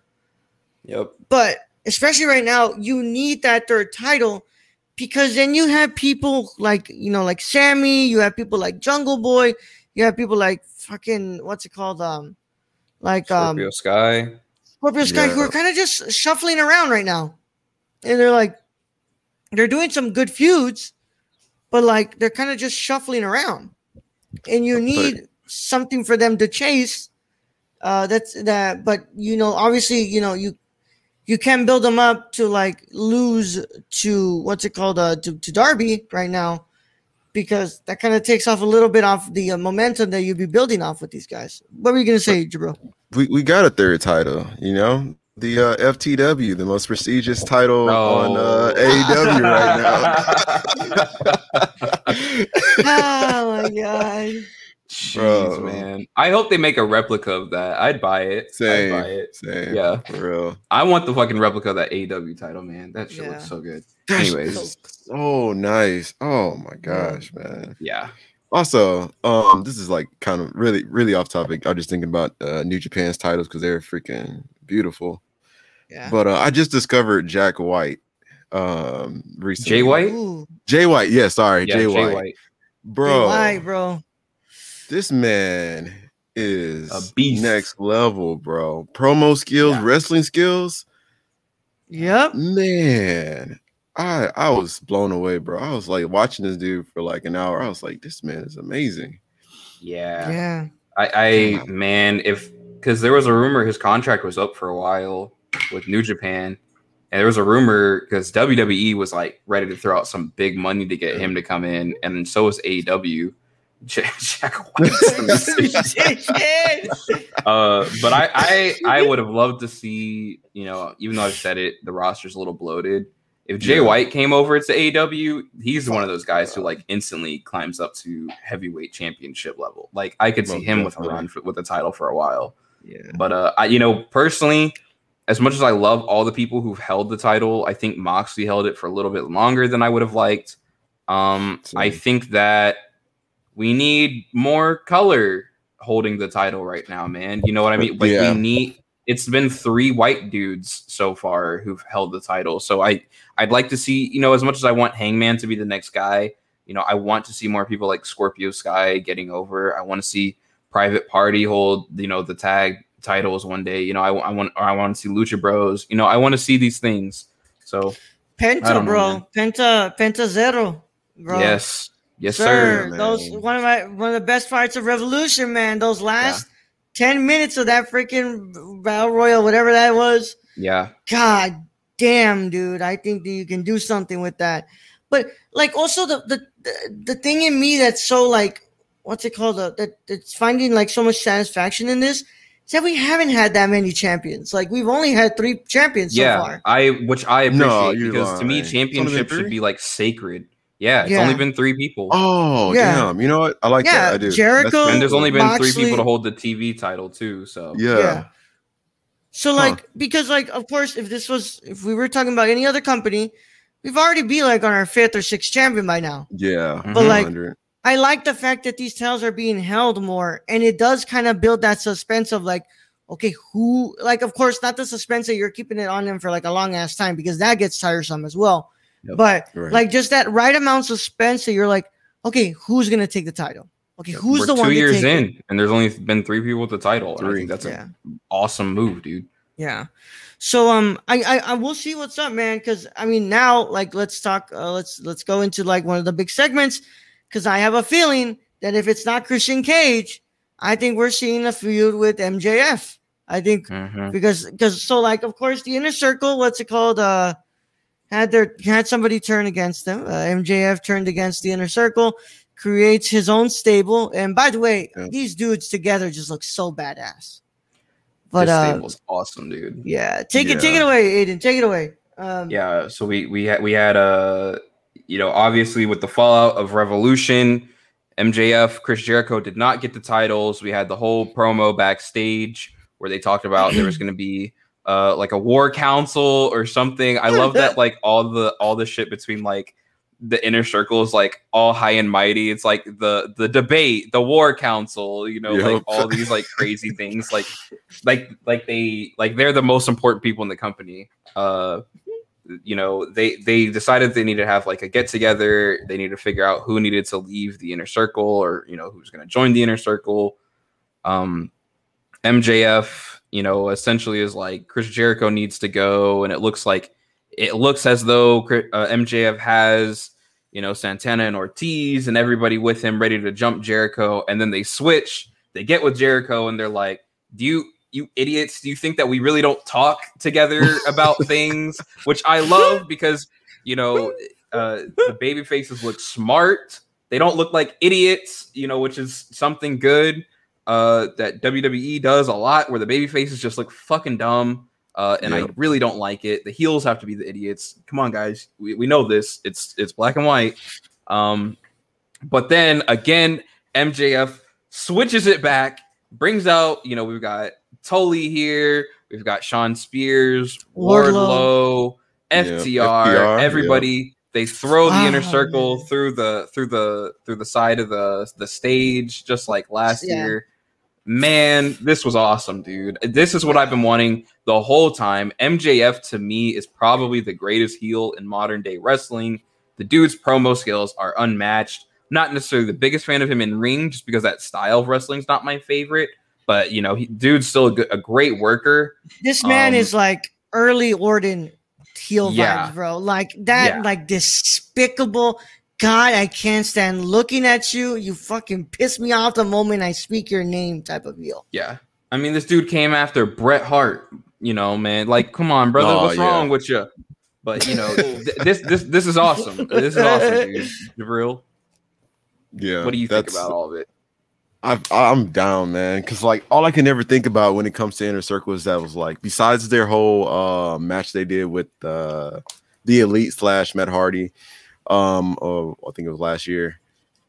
Yep. but especially right now, you need that third title because then you have people like you know, like Sammy, you have people like Jungle Boy, you have people like fucking what's it called, um, like Scorpio um Sky. Scorpio Sky, who are kind of just shuffling around right now, and they're like, they're doing some good feuds, but like they're kind of just shuffling around, and you need something for them to chase. Uh, that's that, but you know, obviously, you know, you you can build them up to like lose to what's it called, uh, to to Darby right now, because that kind of takes off a little bit off the uh, momentum that you'd be building off with these guys. What were you gonna say, Jibril? we, we got a third title, you know, the uh, FTW, the most prestigious title on uh, AEW right now. oh my god. Jeez, Bro. man. I hope they make a replica of that. I'd buy it. Same, I'd buy it. same, Yeah. for real. I want the fucking replica of that AEW title, man. That shit Yeah. looks so good. That's Anyways, so nice. Oh my gosh, man. yeah. Also, um, this is like kind of really, really off topic. I'm just thinking about uh, New Japan's titles because they're freaking beautiful. Yeah. But uh, I just discovered Jack White um recently. Jay White? Ooh, Jay White, yeah, sorry, Yeah, Jay, Jay White. White. Bro, why, bro? this man is A beast. next level, bro. Promo skills, Yeah. wrestling skills. Yep. Man, I I was blown away, bro. I was like watching this dude for like an hour. I was like, this man is amazing. Yeah. Yeah. I, I man, if because there was a rumor his contract was up for a while with New Japan, and there was a rumor because WWE was like ready to throw out some big money to get him to come in, and so was AEW. Jack, Jack uh, but I, I I would have loved to see, you know, even though I've said it, the roster's a little bloated. If Jay Yeah. White came over to AEW, he's one of those guys who like instantly climbs up to heavyweight championship level. Like I could see him with a run for, with a title for a while. yeah. But uh, I, you know, personally, as much as I love all the people who've held the title, I think Moxley held it for a little bit longer than I would have liked. Um, I think that we need more color holding the title right now, man. You know what I mean? Like Yeah. we need. It's been three white dudes so far who've held the title, so I I'd like to see. You know, as much as I want Hangman to be the next guy, you know, I want to see more people like Scorpio Sky getting over. I want to see Private Party hold, you know, the tag titles one day. You know, I, I want or I want to see Lucha Bros. You know, I want to see these things. So Penta, don't know, bro. Penta, Penta Zero, bro. yes, yes, sir. sir. Those one of my one of the best fights of Revolution, man. Those last ten minutes of that freaking battle royal, whatever that was. Yeah, God damn, dude. I think that you can do something with that. But like also the the the, the thing in me that's so like what's it called? Uh, that it's finding like so much satisfaction in this is that we haven't had that many champions. Like we've only had three champions so yeah. far. I which I appreciate No, you're because to me, lying. It's only been championship should be like sacred. Yeah, it's Yeah. only been three people. Oh Yeah. damn! You know what? I like Yeah, that. I do. Jericho- and there's only been three people to hold the TV title too. So yeah. Yeah. So Huh. like because like of course if this was if we were talking about any other company, we've already be like on our fifth or sixth champion by now. Yeah. Mhm. But like 100. I like the fact that these titles are being held more, and it does kind of build that suspense of like, okay, who like of course not the suspense that you're keeping it on them for like a long ass time because that gets tiresome as well. Yep. But Right. like just that right amount of suspense that you're like, okay, who's gonna take the title? Okay, who's we're the two one to years take it? in, and there's only been three people with the title. Three. think that's Yeah. an awesome move, dude. Yeah. So um I I, I will see what's up, man. Cause I mean now like let's talk uh, let's let's go into like one of the big segments because I have a feeling that if it's not Christian Cage, I think we're seeing a feud with MJF. I think Mhm. because because so like of course the inner circle, what's it called? Uh had their had somebody turn against them. Uh, MJF turned against the inner circle, creates his own stable. And by the way, Yeah. these dudes together just look so badass. But this uh stable's awesome, dude. yeah, take it, take it away, Aiden. Take it away. Um, Yeah, so we we had we had uh you know obviously with the fallout of Revolution, MJF Chris Jericho did not get the titles. We had the whole promo backstage where they talked about there was going to be uh like a war council or something. I love that like all the all the shit between like the inner circle is like all high and mighty. It's like the the debate, the war council, you know, like all these like crazy things like like like they like they're the most important people in the company. Uh you know they they decided they needed to have like a get together. They needed to figure out who needed to leave the inner circle or you know who's going to join the inner circle. Um mjf you know essentially is like chris jericho needs to go and it looks like it looks as though uh, mjf has you know santana and ortiz and everybody with him ready to jump jericho and then they switch they get with jericho and they're like do you you idiots do you think that we really don't talk together about things? Which i love because you know uh the baby faces look smart. They don't look like idiots you know which is something good uh that wwe does a lot where the baby faces just look fucking dumb uh and i really don't like it. The heels have to be the idiots. Come on guys. We, we know this. It's it's black and white. Um but then again mjf switches it back brings out you know we've got Tully here. We've got Shawn Spears, Wardlow, Wardlow. Yeah, FTR, FTR, everybody. They throw the inner circle man. through the through the through the side of the the stage, just like last Yeah. year. Man, this was awesome, dude. This is what I've been wanting the whole time. MJF to me is probably the greatest heel in modern day wrestling. The dude's promo skills are unmatched. Not necessarily the biggest fan of him in ring, just because that style of wrestling is not my favorite. But you know, he, dude's still a, good, a great worker. This man Um, is like early Orton heel Yeah. vibes, bro. Like that, Yeah. like despicable. God, I can't stand looking at you. You fucking piss me off the moment I speak your name, type of heel. Yeah, I mean, this dude came after Bret Hart. You know, man, like, come on, brother, Oh, what's yeah. wrong with you? But you know, th- this this this is awesome. This is awesome, dude. Jibril. Yeah. what do you think about all of it? I, I'm down, man. Cause like all I can ever think about when it comes to Inner Circle is that was like, besides their whole uh match they did with uh the Elite slash Matt Hardy, um, or I think it was last year.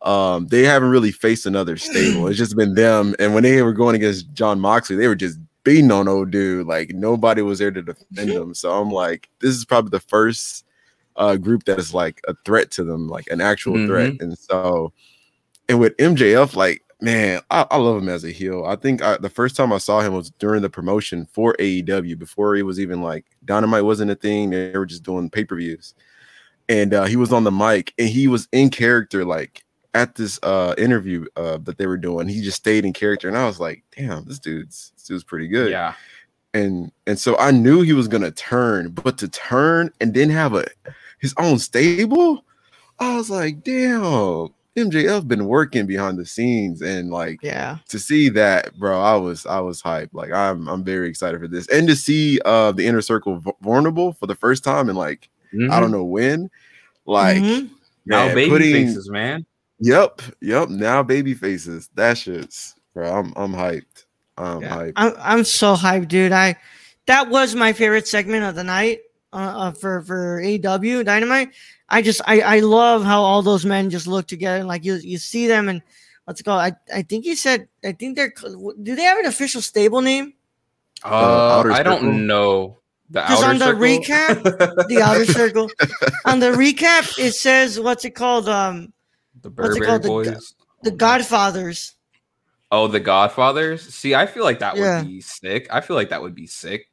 Um, they haven't really faced another stable. It's just been them. And when they were going against Jon Moxley, they were just beating on old dude. Like nobody was there to defend them. So I'm like, this is probably the first uh group that is like a threat to them, like an actual threat. And so, and with MJF, like man, I, I love him as a heel. I think I, the first time I saw him was during the promotion for AEW before he was even like Dynamite wasn't a thing. They were just doing pay per views, and uh, he was on the mic and he was in character like at this uh interview uh that they were doing. He just stayed in character, and I was like, damn, this dude's this dude's pretty good. Yeah, and and so I knew he was gonna turn, but to turn and then have a his own stable, I was like, damn, MJF been working behind the scenes, and like Yeah. to see that, bro, I was I was hyped. Like I'm I'm very excited for this, and to see uh the inner circle vulnerable for the first time in like I Mhm. don't know when, like Mhm. now man, baby putting- faces, man. Yep, yep. Now baby faces. That shit's bro. I'm I'm hyped. I'm Yeah. hyped. I'm I'm so hyped, dude. I that was my favorite segment of the night uh, uh, for for AW Dynamite. I just I I love how all those men just look together. Like you you see them and what's it called? I I think he said I think they're do they have an official stable name? Uh, I don't know. The Just outer on the circle? recap, The outer circle. On the recap, it says what's it called? Um, the what's it Burberry called? The boys. the Godfathers. Oh, the Godfathers. See, I feel like that Yeah. would be sick. I feel like that would be sick.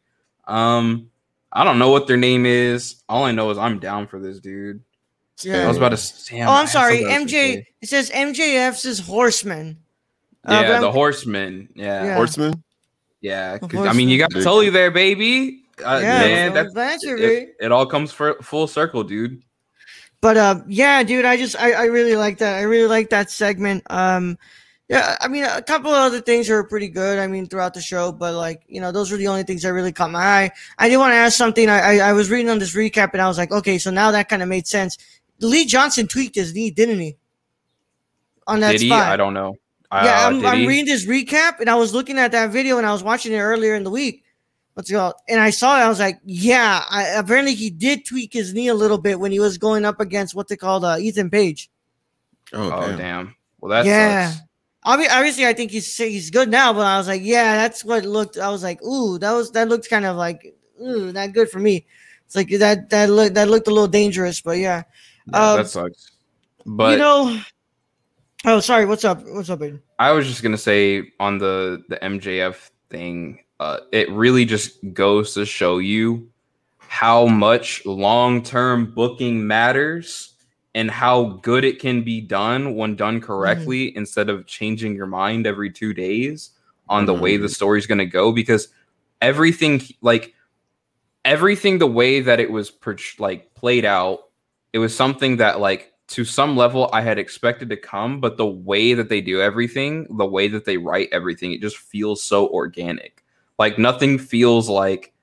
Um, I don't know what their name is. All I know is I'm down for this dude. Yeah. I was about to. Damn, Oh, I I'm sorry, something else to MJ. It says MJF's is Horseman. Uh, Yeah, but I'm- the Horsemen. Yeah, Yeah. Horseman. yeah. The 'cause, I mean, you got Horsemen. Tully there, baby. Uh, Yeah, man, so that's that's your it, it all comes for full circle, dude. But uh, yeah, dude, I just I, I really like that. I really like that segment. Um, yeah, I mean a couple of other things were pretty good. I mean throughout the show, but like you know those were the only things that really caught my eye. I did want to ask something. I, I I was reading on this recap and I was like, okay, so now that kind of made sense. Lee Johnson tweaked his knee, didn't he? On that Did he? spot. I don't know. Yeah, Uh, I'm, I'm reading this recap and I was looking at that video and I was watching it earlier in the week. What's it called? And I saw it. I was like, yeah. I, apparently, he did tweak his knee a little bit when he was going up against what they called uh, Ethan Page. Oh, Oh damn. damn. Well, that Yeah. sucks. Obvi- Obviously, I think he's he's good now, but I was like, yeah, that's what looked. I was like, ooh, that was that looked kind of like, ooh, not good for me. It's like that that looked that looked a little dangerous, but yeah. Yeah, Um, that sucks. But you know, oh, sorry. What's up? What's up, Aiden? I was just gonna say on the the MJF thing, uh, it really just goes to show you how much long term booking matters and how good it can be done when done correctly instead of changing your mind every two days on the way the story's gonna go because everything like everything the way that it was per- like played out it was something that like to some level I had expected to come, but the way that they do everything, the way that they write everything, it just feels so organic. Like nothing feels like,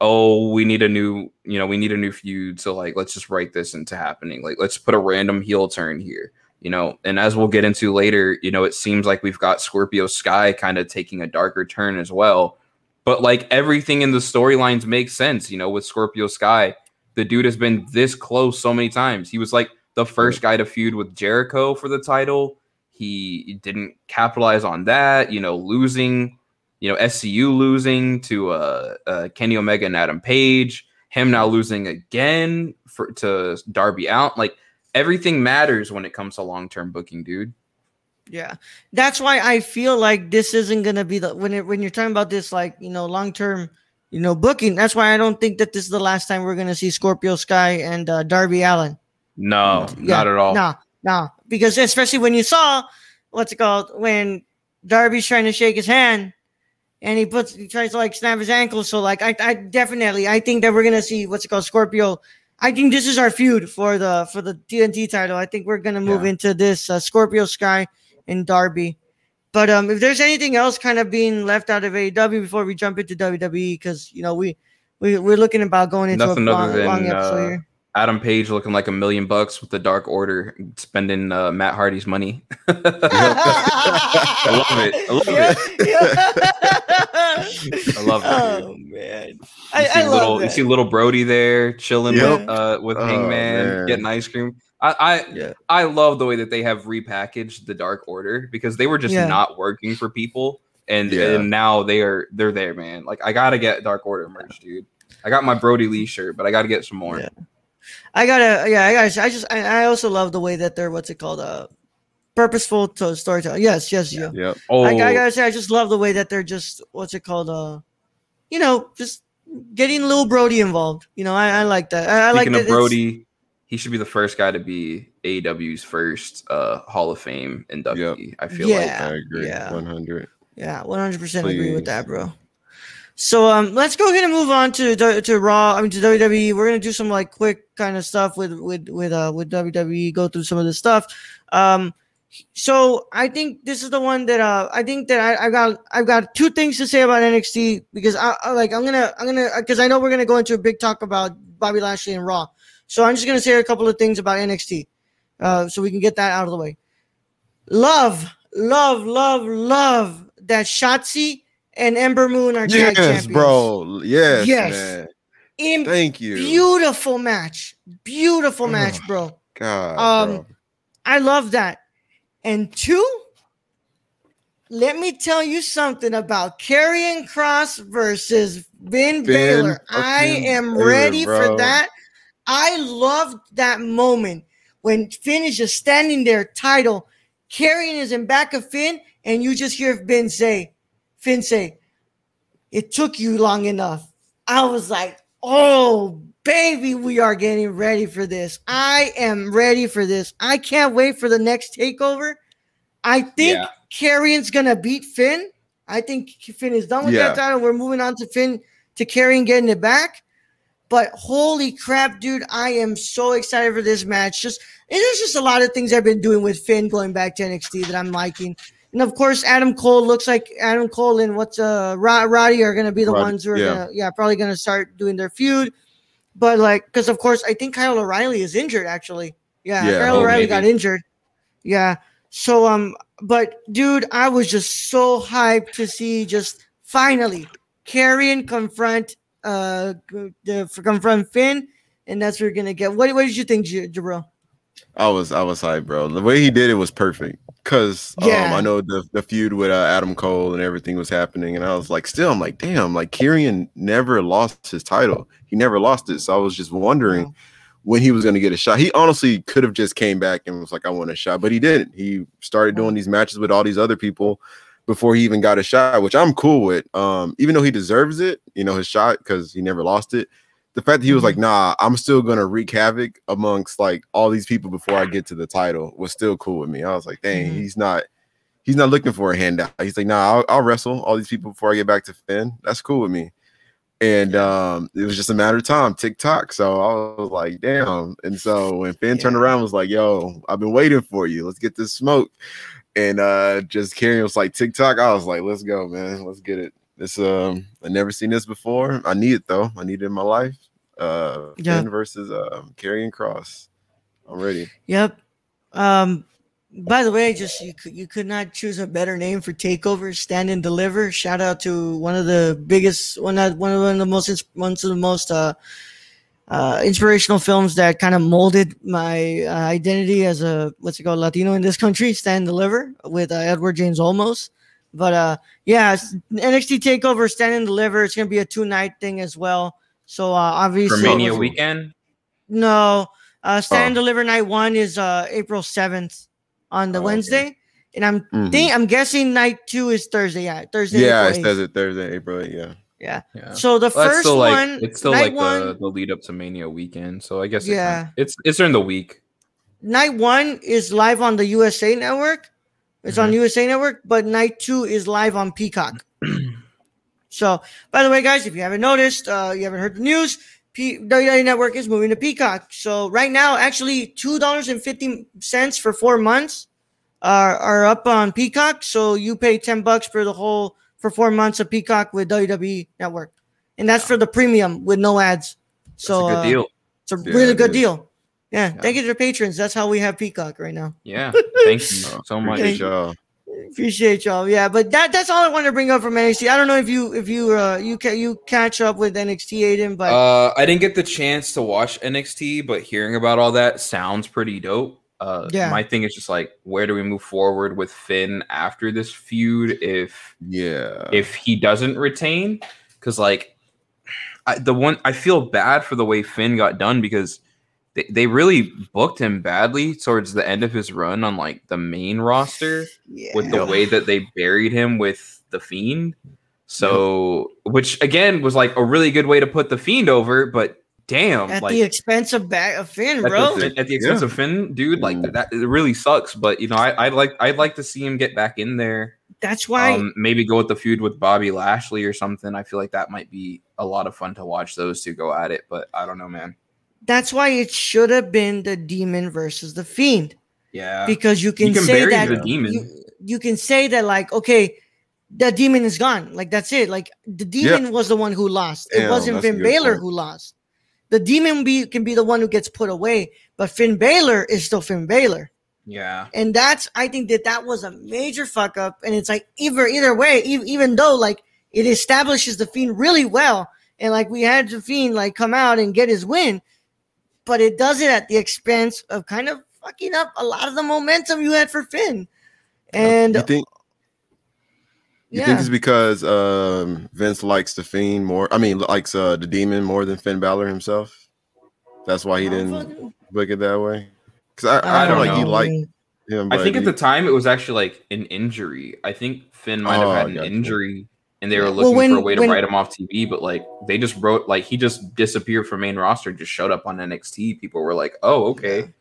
oh, we need a new, you know, we need a new feud. So like, let's just write this into happening. Like, let's put a random heel turn here, you know. And as we'll get into later, you know, it seems like we've got Scorpio Sky kind of taking a darker turn as well. But like everything in the storylines makes sense, you know, with Scorpio Sky. The dude has been this close so many times. He was like the first guy to feud with Jericho for the title. He didn't capitalize on that, you know, losing, you know, SCU losing to uh, uh Kenny Omega and Adam Page, him now losing again for to Darby out. Like everything matters when it comes to long-term booking, dude. Yeah, that's why I feel like this isn't gonna be the when it, when you're talking about this like you know long term, you know booking. That's why I don't think that this is the last time we're gonna see Scorpio Sky and uh, Darby Allin. No, Yeah, not at all. No, no, because especially when you saw what's it called when Darby's trying to shake his hand and he puts he tries to like snap his ankle. So like I, I definitely I think that we're gonna see what's it called Scorpio. I think this is our feud for the for the TNT title. I think we're gonna move Yeah. into this uh, Scorpio Sky and Darby. But um, if there's anything else kind of being left out of AEW before we jump into WWE, because you know we we we're looking about going into Nothing a other long, than, long episode uh, here. Adam Page looking like a million bucks with the Dark Order, spending uh, Matt Hardy's money. I love it. I love it. I love it. Oh dude. man, You I, see I love little, that. you see little Brodie there chilling Yep. with, uh, with Oh, Hangman, man. getting ice cream. I, I Yeah. I love the way that they have repackaged the Dark Order because they were just Yeah. not working for people, and Yeah. and now they are they're there, man. Like I gotta get Dark Order merch, dude. I got my Brodie Lee shirt, but I gotta get some more. Yeah. I gotta, yeah, I gotta. I just, I, I also love the way that they're what's it called, uh, purposeful to storytelling. Yes, yes, yeah. Yep. Oh, I, I gotta say, I just love the way that they're just what's it called, uh, you know, just getting little Brodie involved. You know, I, I like that. I, I like speaking that of it's- Brodie, he should be the first guy to be AEW's first uh, Hall of Fame inductee. I feel like. Yeah. I agree. yeah. 100. Yeah, one hundred percent agree with that, bro. So um, let's go ahead and move on to to to Raw. I mean to WWE. We're gonna do some like quick kind of stuff with with with uh with WWE. Go through some of this stuff. Um, so I think this is the one that uh I think that I I got I've got two things to say about NXT because I, I like I'm gonna I'm gonna because I know we're gonna go into a big talk about Bobby Lashley and Raw. So I'm just gonna say a couple of things about NXT, uh, so we can get that out of the way. Love, love, love, love that Shotzi and Ember Moon are tag Yes, champions. bro. Yes, Yes. man. In Thank you. beautiful match, beautiful Ugh. match, bro. God. Um, bro. I love that. And two, let me tell you something about Karrion Kross versus Finn Balor. I am ready for that. I loved that moment when Finn is just standing there, title. Karrion is in back of Finn, and you just hear Finn say, Finn say, it took you long enough. I was like, oh, baby, we are getting ready for this. I am ready for this. I can't wait for the next takeover. I think Yeah. Gonna beat Finn. I think Finn is done with Yeah. that title. We're moving on to Finn to Karrion getting it back. But holy crap, dude, I am so excited for this match. Just and there's just a lot of things I've been doing with Finn going back to NXT that I'm liking. And of course, Adam Cole looks like Adam Cole and what's uh Rod- Roddy are gonna be the Roddy, ones who are yeah. gonna yeah probably gonna start doing their feud. But like, because of course, I think Kyle O'Reilly is injured actually. Yeah, Yeah, Kyle oh, O'Reilly maybe. got injured. Yeah. So um, but dude, I was just so hyped to see just finally Karrion confront uh the from Finn, and that's what we're gonna get. What what did you think, J- Jibril? I was I was hyped, bro. The way he did it was perfect. Cause um, I know the, the feud with uh, Adam Cole and everything was happening, and I was like, still, I'm like, damn, like Karrion never lost his title. He never lost it. So I was just wondering Wow. when he was gonna get a shot. He honestly could have just came back and was like, I want a shot, but he didn't. He started doing these matches with all these other people before he even got a shot, which I'm cool with. Um, even though he deserves it, you know, his shot because he never lost it. The fact that he was like, nah, I'm still gonna wreak havoc amongst like all these people before I get to the title was still cool with me. I was like, dang, Mhm. he's not he's not looking for a handout. He's like, nah, I'll, I'll wrestle all these people before I get back to Finn. That's cool with me. And um, it was just a matter of time, TikTok. So I was like, damn. And so when Finn turned around, was like, yo, I've been waiting for you. Let's get this smoke. And uh just Karrion was like TikTok. I was like, let's go, man. Let's get it. This um I never seen this before. I need it though. I need it in my life. Uh Yeah. Finn versus um Karrion Kross. I'm ready. Yep. Um. By the way, just you could you could not choose a better name for Takeover. Stand and deliver. Shout out to one of the biggest, one of one of, the most one of the most uh, uh, inspirational films that kind of molded my uh, identity as a what's it called Latino in this country. Stand and deliver with uh, Edward James Olmos. But uh, yeah, NXT Takeover, Stand and Deliver. It's gonna be a two night thing as well. So uh, obviously, Romania weekend. no, uh, Stand and Oh. Deliver Night One is uh April seventh on the Oh, okay. Wednesday, and I'm Mhm. think I'm guessing Night Two is Thursday. Yeah, Thursday. Yeah, April it says it Thursday, April 8th, yeah. Yeah. Yeah. So the Well, first still like one, it's still like one, the, the lead up to Mania weekend. So I guess it Yeah. kinda- it's it's during the week. night one is live on the USA Network. It's on Mhm. USA Network, but night two is live on Peacock. so, by the way, guys, if you haven't noticed, uh, you haven't heard the news, P- WWE Network is moving to Peacock. So right now, actually, two dollars and fifty cents for four months are are up on Peacock. So you pay ten bucks for the whole for four months of Peacock with WWE Network, and that's for the premium with no ads. So a good uh, deal. It's a Yeah, really good is. deal. Yeah, Yeah. thank you to the patrons. That's how we have Peacock right now. Yeah, thank you so much. Appreciate y'all. Appreciate y'all. Yeah, but that that's all I wanted to bring up from NXT. I don't know if you if you uh you ca- you catch up with NXT Aiden, but Uh, I didn't get the chance to watch NXT, but hearing about all that sounds pretty dope. Uh, Yeah. My thing is just like, where do we move forward with Finn after this feud? If Yeah. if he doesn't retain, because like, I, the one I feel bad for the way Finn got done because they, they really booked him badly towards the end of his run on like the main roster yeah. with the way that they buried him with the fiend. So, which again was like a really good way to put the fiend over, but damn, at like the expense of back of Finn, at, bro. the, at the expense Yeah. of Finn, dude, like that, it really sucks. But you know, I, I'd like I'd like to see him get back in there. That's why Um, maybe go with the feud with Bobby Lashley or something. I feel like that might be a lot of fun to watch those two go at it. But I don't know, man. that's why it should have been the demon versus the fiend. Yeah, Because you can, can say bury that the demon. You, you can say that like, okay, the demon is gone. Like that's it. Like the demon was the one who lost. It Damn, wasn't Finn good Balor point. who lost. The demon be can be the one who gets put away, but Finn Balor is still Finn Balor. yeah, And that's I think that that was a major fuck up. And it's like either either way, e- even though like it establishes the fiend really well, and like we had the fiend like come out and get his win, but it does it at the expense of kind of fucking up a lot of the momentum you had for Finn. And you think you yeah, think it's because um, Vince likes the Fiend more? I mean, likes uh, the Demon more than Finn Balor himself. That's why he didn't fucking- book it that way. Because I, I, I feel don't like he know. liked him. I but think at the time it was actually like an injury. I think Finn might have Oh, had an gotcha. injury and they were Well, looking when- for a way to when- write him off TV, but like they just wrote like he just disappeared from main roster, just showed up on NXT. People were like, "Oh, okay."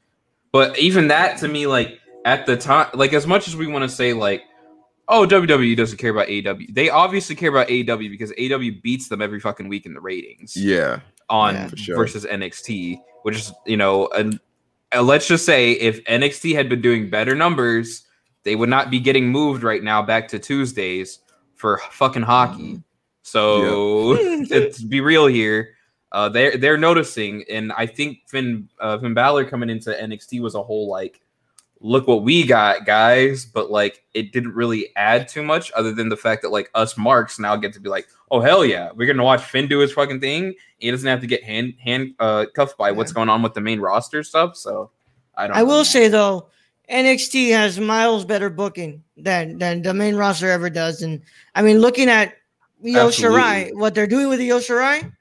But even that to me, like at the time, like as much as we want to say like, "Oh, WWE doesn't care about AEW," they obviously care about AEW because AEW beats them every fucking week in the ratings yeah, on Yeah, sure. versus NXT, which is you know, and uh, let's just say if NXT had been doing better numbers, they would not be getting moved right now back to Tuesdays for fucking hockey. So let's be real here. Uh, they're they're noticing, and I think Finn uh, Finn Balor coming into NXT was a whole like, look what we got, guys. But like, it didn't really add too much, other than the fact that like us marks now get to be like, oh hell yeah, we're gonna watch Finn do his fucking thing. He doesn't have to get hand hand uh, cuffed by what's going on with the main roster stuff. So I don't. I will say though, NXT has miles better booking than than the main roster ever does. And I mean, looking at Absolutely. Shirai, what they're doing with Io Shirai,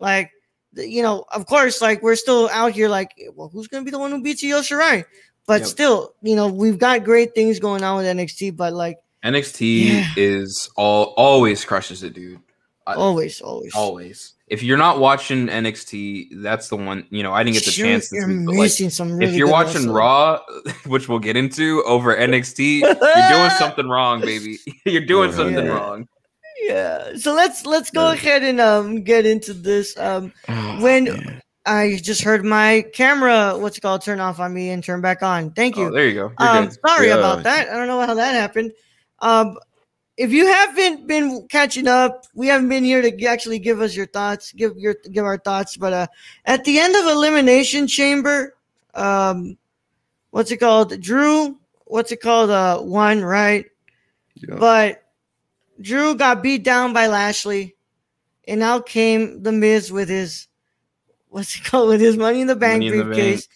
like you know, of course, like we're still out here, like, well, who's gonna be the one who beats Io Shirai? But Yep. still, you know, we've got great things going on with NXT, but like NXT Yeah. is all always crushes it, dude. I- always, always, always. If you're not watching NXT, that's the one. You know, I didn't get the You're- chance to You're see, but, like, missing some really if you're good watching wrestling. Raw, which we'll get into over NXT, you're doing something wrong, baby. you're doing Yeah. something wrong. Yeah. So let's let's go Yeah. ahead and um get into this. Um when I just heard my camera, what's it called, turn off on me and turn back on. Thank you. Oh, there you go. You're um, good. sorry Yeah. about that. I don't know how that happened. Um, if you haven't been catching up, we haven't been here to actually give us your thoughts, give your give our thoughts. But uh, at the end of Elimination Chamber, um, what's it called? Drew, what's it called? Uh, one right, Yeah. but Drew got beat down by Lashley, and out came the Miz with his what's it called with his Money in the Bank Money in the briefcase,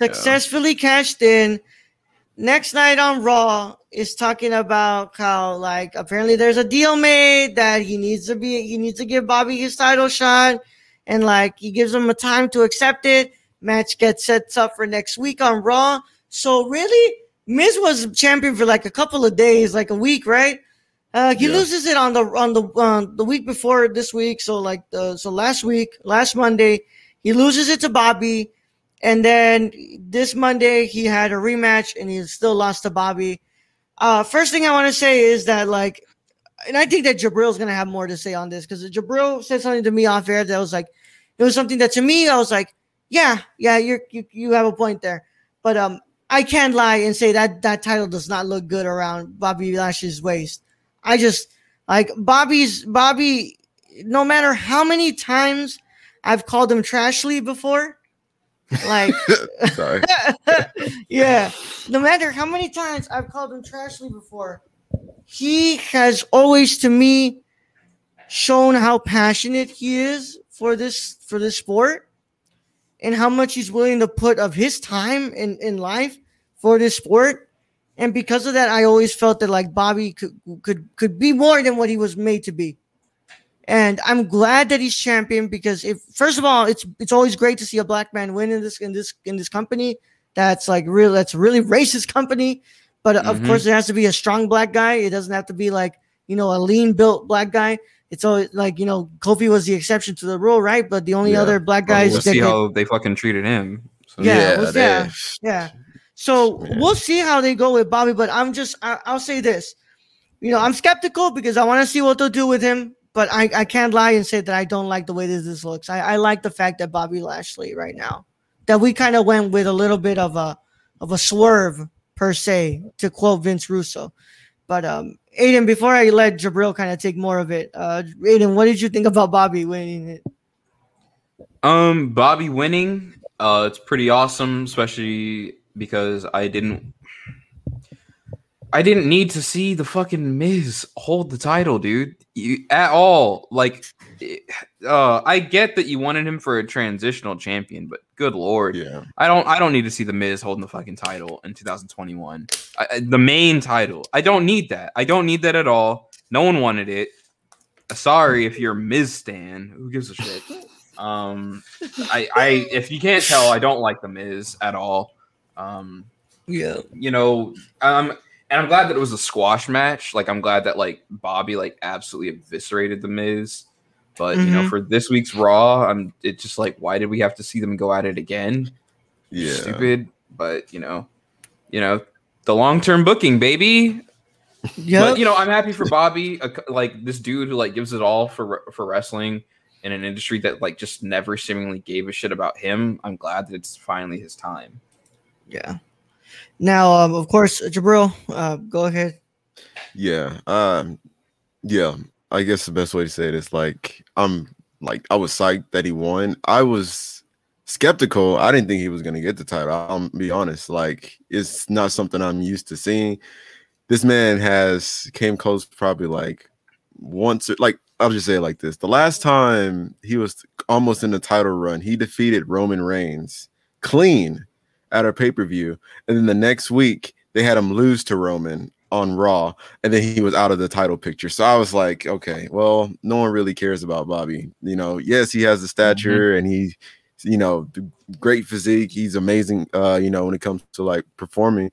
Bank. successfully cashed in. Next night on Raw is talking about how like apparently there's a deal made that he needs to be he needs to give Bobby his title shot, and like he gives him a time to accept it. Match gets set up for next week on Raw. So really, Miz was champion for like a couple of days, like a week, right? Uh, he Yeah. loses it on the on the um, the week before this week. So like the so last week, last Monday, he loses it to Bobby, and then this Monday he had a rematch and he still lost to Bobby. Uh, first thing I want to say is that like, and I think that Jibril's gonna have more to say on this because Jibril said something to me off air that was like, it was something that to me I was like, yeah, yeah, you're you you have a point there, but um, I can't lie and say that that title does not look good around Bobby Lashley's waist. I just like Bobby's Bobby. No matter how many times I've called him Trashly before, Like, Sorry. yeah. No matter how many times I've called him Trashly before, he has always, to me, shown how passionate he is for this for this sport, and how much he's willing to put of his time in in life for this sport. And because of that, I always felt that like Bobby could could could be more than what he was made to be. And I'm glad that he's champion because if first of all, it's it's always great to see a black man win in this in this in this company. That's like real. That's a really racist company. But of Mhm. course, it has to be a strong black guy. It doesn't have to be like you know a lean built black guy. It's always like you know Kofi was the exception to the rule, right? But the only Yeah. other black Well, guys we'll see could- how they fucking treated him. So, Yeah, well, they- yeah. yeah. So Yeah. we'll see how they go with Bobby, but I'm just I, I'll say this. You know, I'm skeptical because I want to see what they'll do with him, but I, I can't lie and say that I don't like the way this, this looks. I, I like the fact that Bobby Lashley right now. That we kind of went with a little bit of a of a swerve per se, to quote Vince Russo. But um Aiden, before I let Jibril kind of take more of it, uh Aiden, what did you think about Bobby winning it? Um, Bobby winning, uh, it's pretty awesome, especially because I didn't, I didn't need to see the fucking Miz hold the title, dude, you, at all. Like, uh, I get that you wanted him for a transitional champion, but good lord, Yeah. I don't, I don't need to see the Miz holding the fucking title in 2021. I, I- the main title, I don't need that. I don't need that at all. No one wanted it. Sorry if you're a Miz stan. Who gives a shit? Um, I, I, if you can't tell, I don't like the Miz at all. Um, Yeah. you know, um, and I'm glad that it was a squash match. Like, I'm glad that like Bobby like absolutely eviscerated the Miz. But you know, Mhm. for this week's Raw, I'm it's just like, why did we have to see them go at it again? Yeah. Stupid. But you know, you know, the long term booking, baby. Yeah. But you know, I'm happy for Bobby, like this dude who like gives it all for for wrestling in an industry that like just never seemingly gave a shit about him. I'm glad that it's finally his time. Yeah. Now, um, of course, Jibril, uh, go ahead. Yeah. Um yeah. I guess the best way to say it is like I'm like I was psyched that he won. I was skeptical. I didn't think he was gonna get the title. I'll be honest. Like it's not something I'm used to seeing. This man has came close probably like once or like I'll just say it like this. The last time he was almost in the title run, he defeated Roman Reigns clean at a pay-per-view. And then the next week they had him lose to Roman on Raw, and then he was out of the title picture. So I was like, okay, well, no one really cares about Bobby. You know, yes, he has the stature and he, you know, great physique. He's amazing. Uh, you know, when it comes to like performing.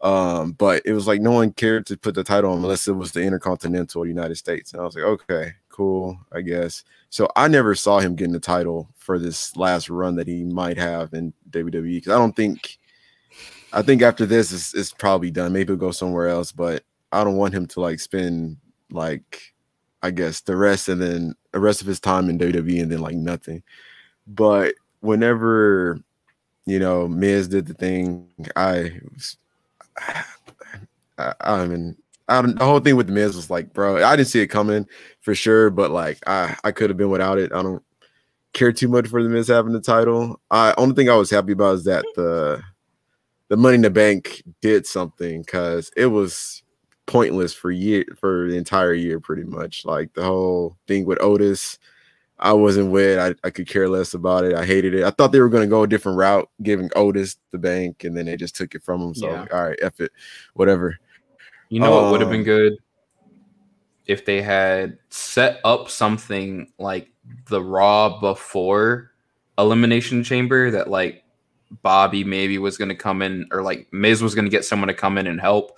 Um, but it was like no one cared to put the title on unless it was the Intercontinental United States. And I was like, okay, cool, I guess. So I never saw him getting the title for this last run that he might have in WWE because I don't think I think after this it's, it's probably done. Maybe he'll go somewhere else, but I don't want him to like spend like I guess the rest and then the rest of his time in WWE and then like nothing. But whenever you know Miz did the thing, I I, I mean I don't, the whole thing with the Miz was like, bro, I didn't see it coming for sure, but like I I could have been without it. I don't care too much for the Miz having the title. I only thing I was happy about is that the the Money in the Bank did something because it was pointless for year for the entire year, pretty much. Like the whole thing with Otis, I wasn't with. I, I could care less about it. I hated it. I thought they were going to go a different route, giving Otis the bank, and then they just took it from him. So Yeah. all right, F it, whatever. You know what would have been Um, good if they had set up something like the Raw before Elimination Chamber that like Bobby maybe was going to come in or like Miz was going to get someone to come in and help,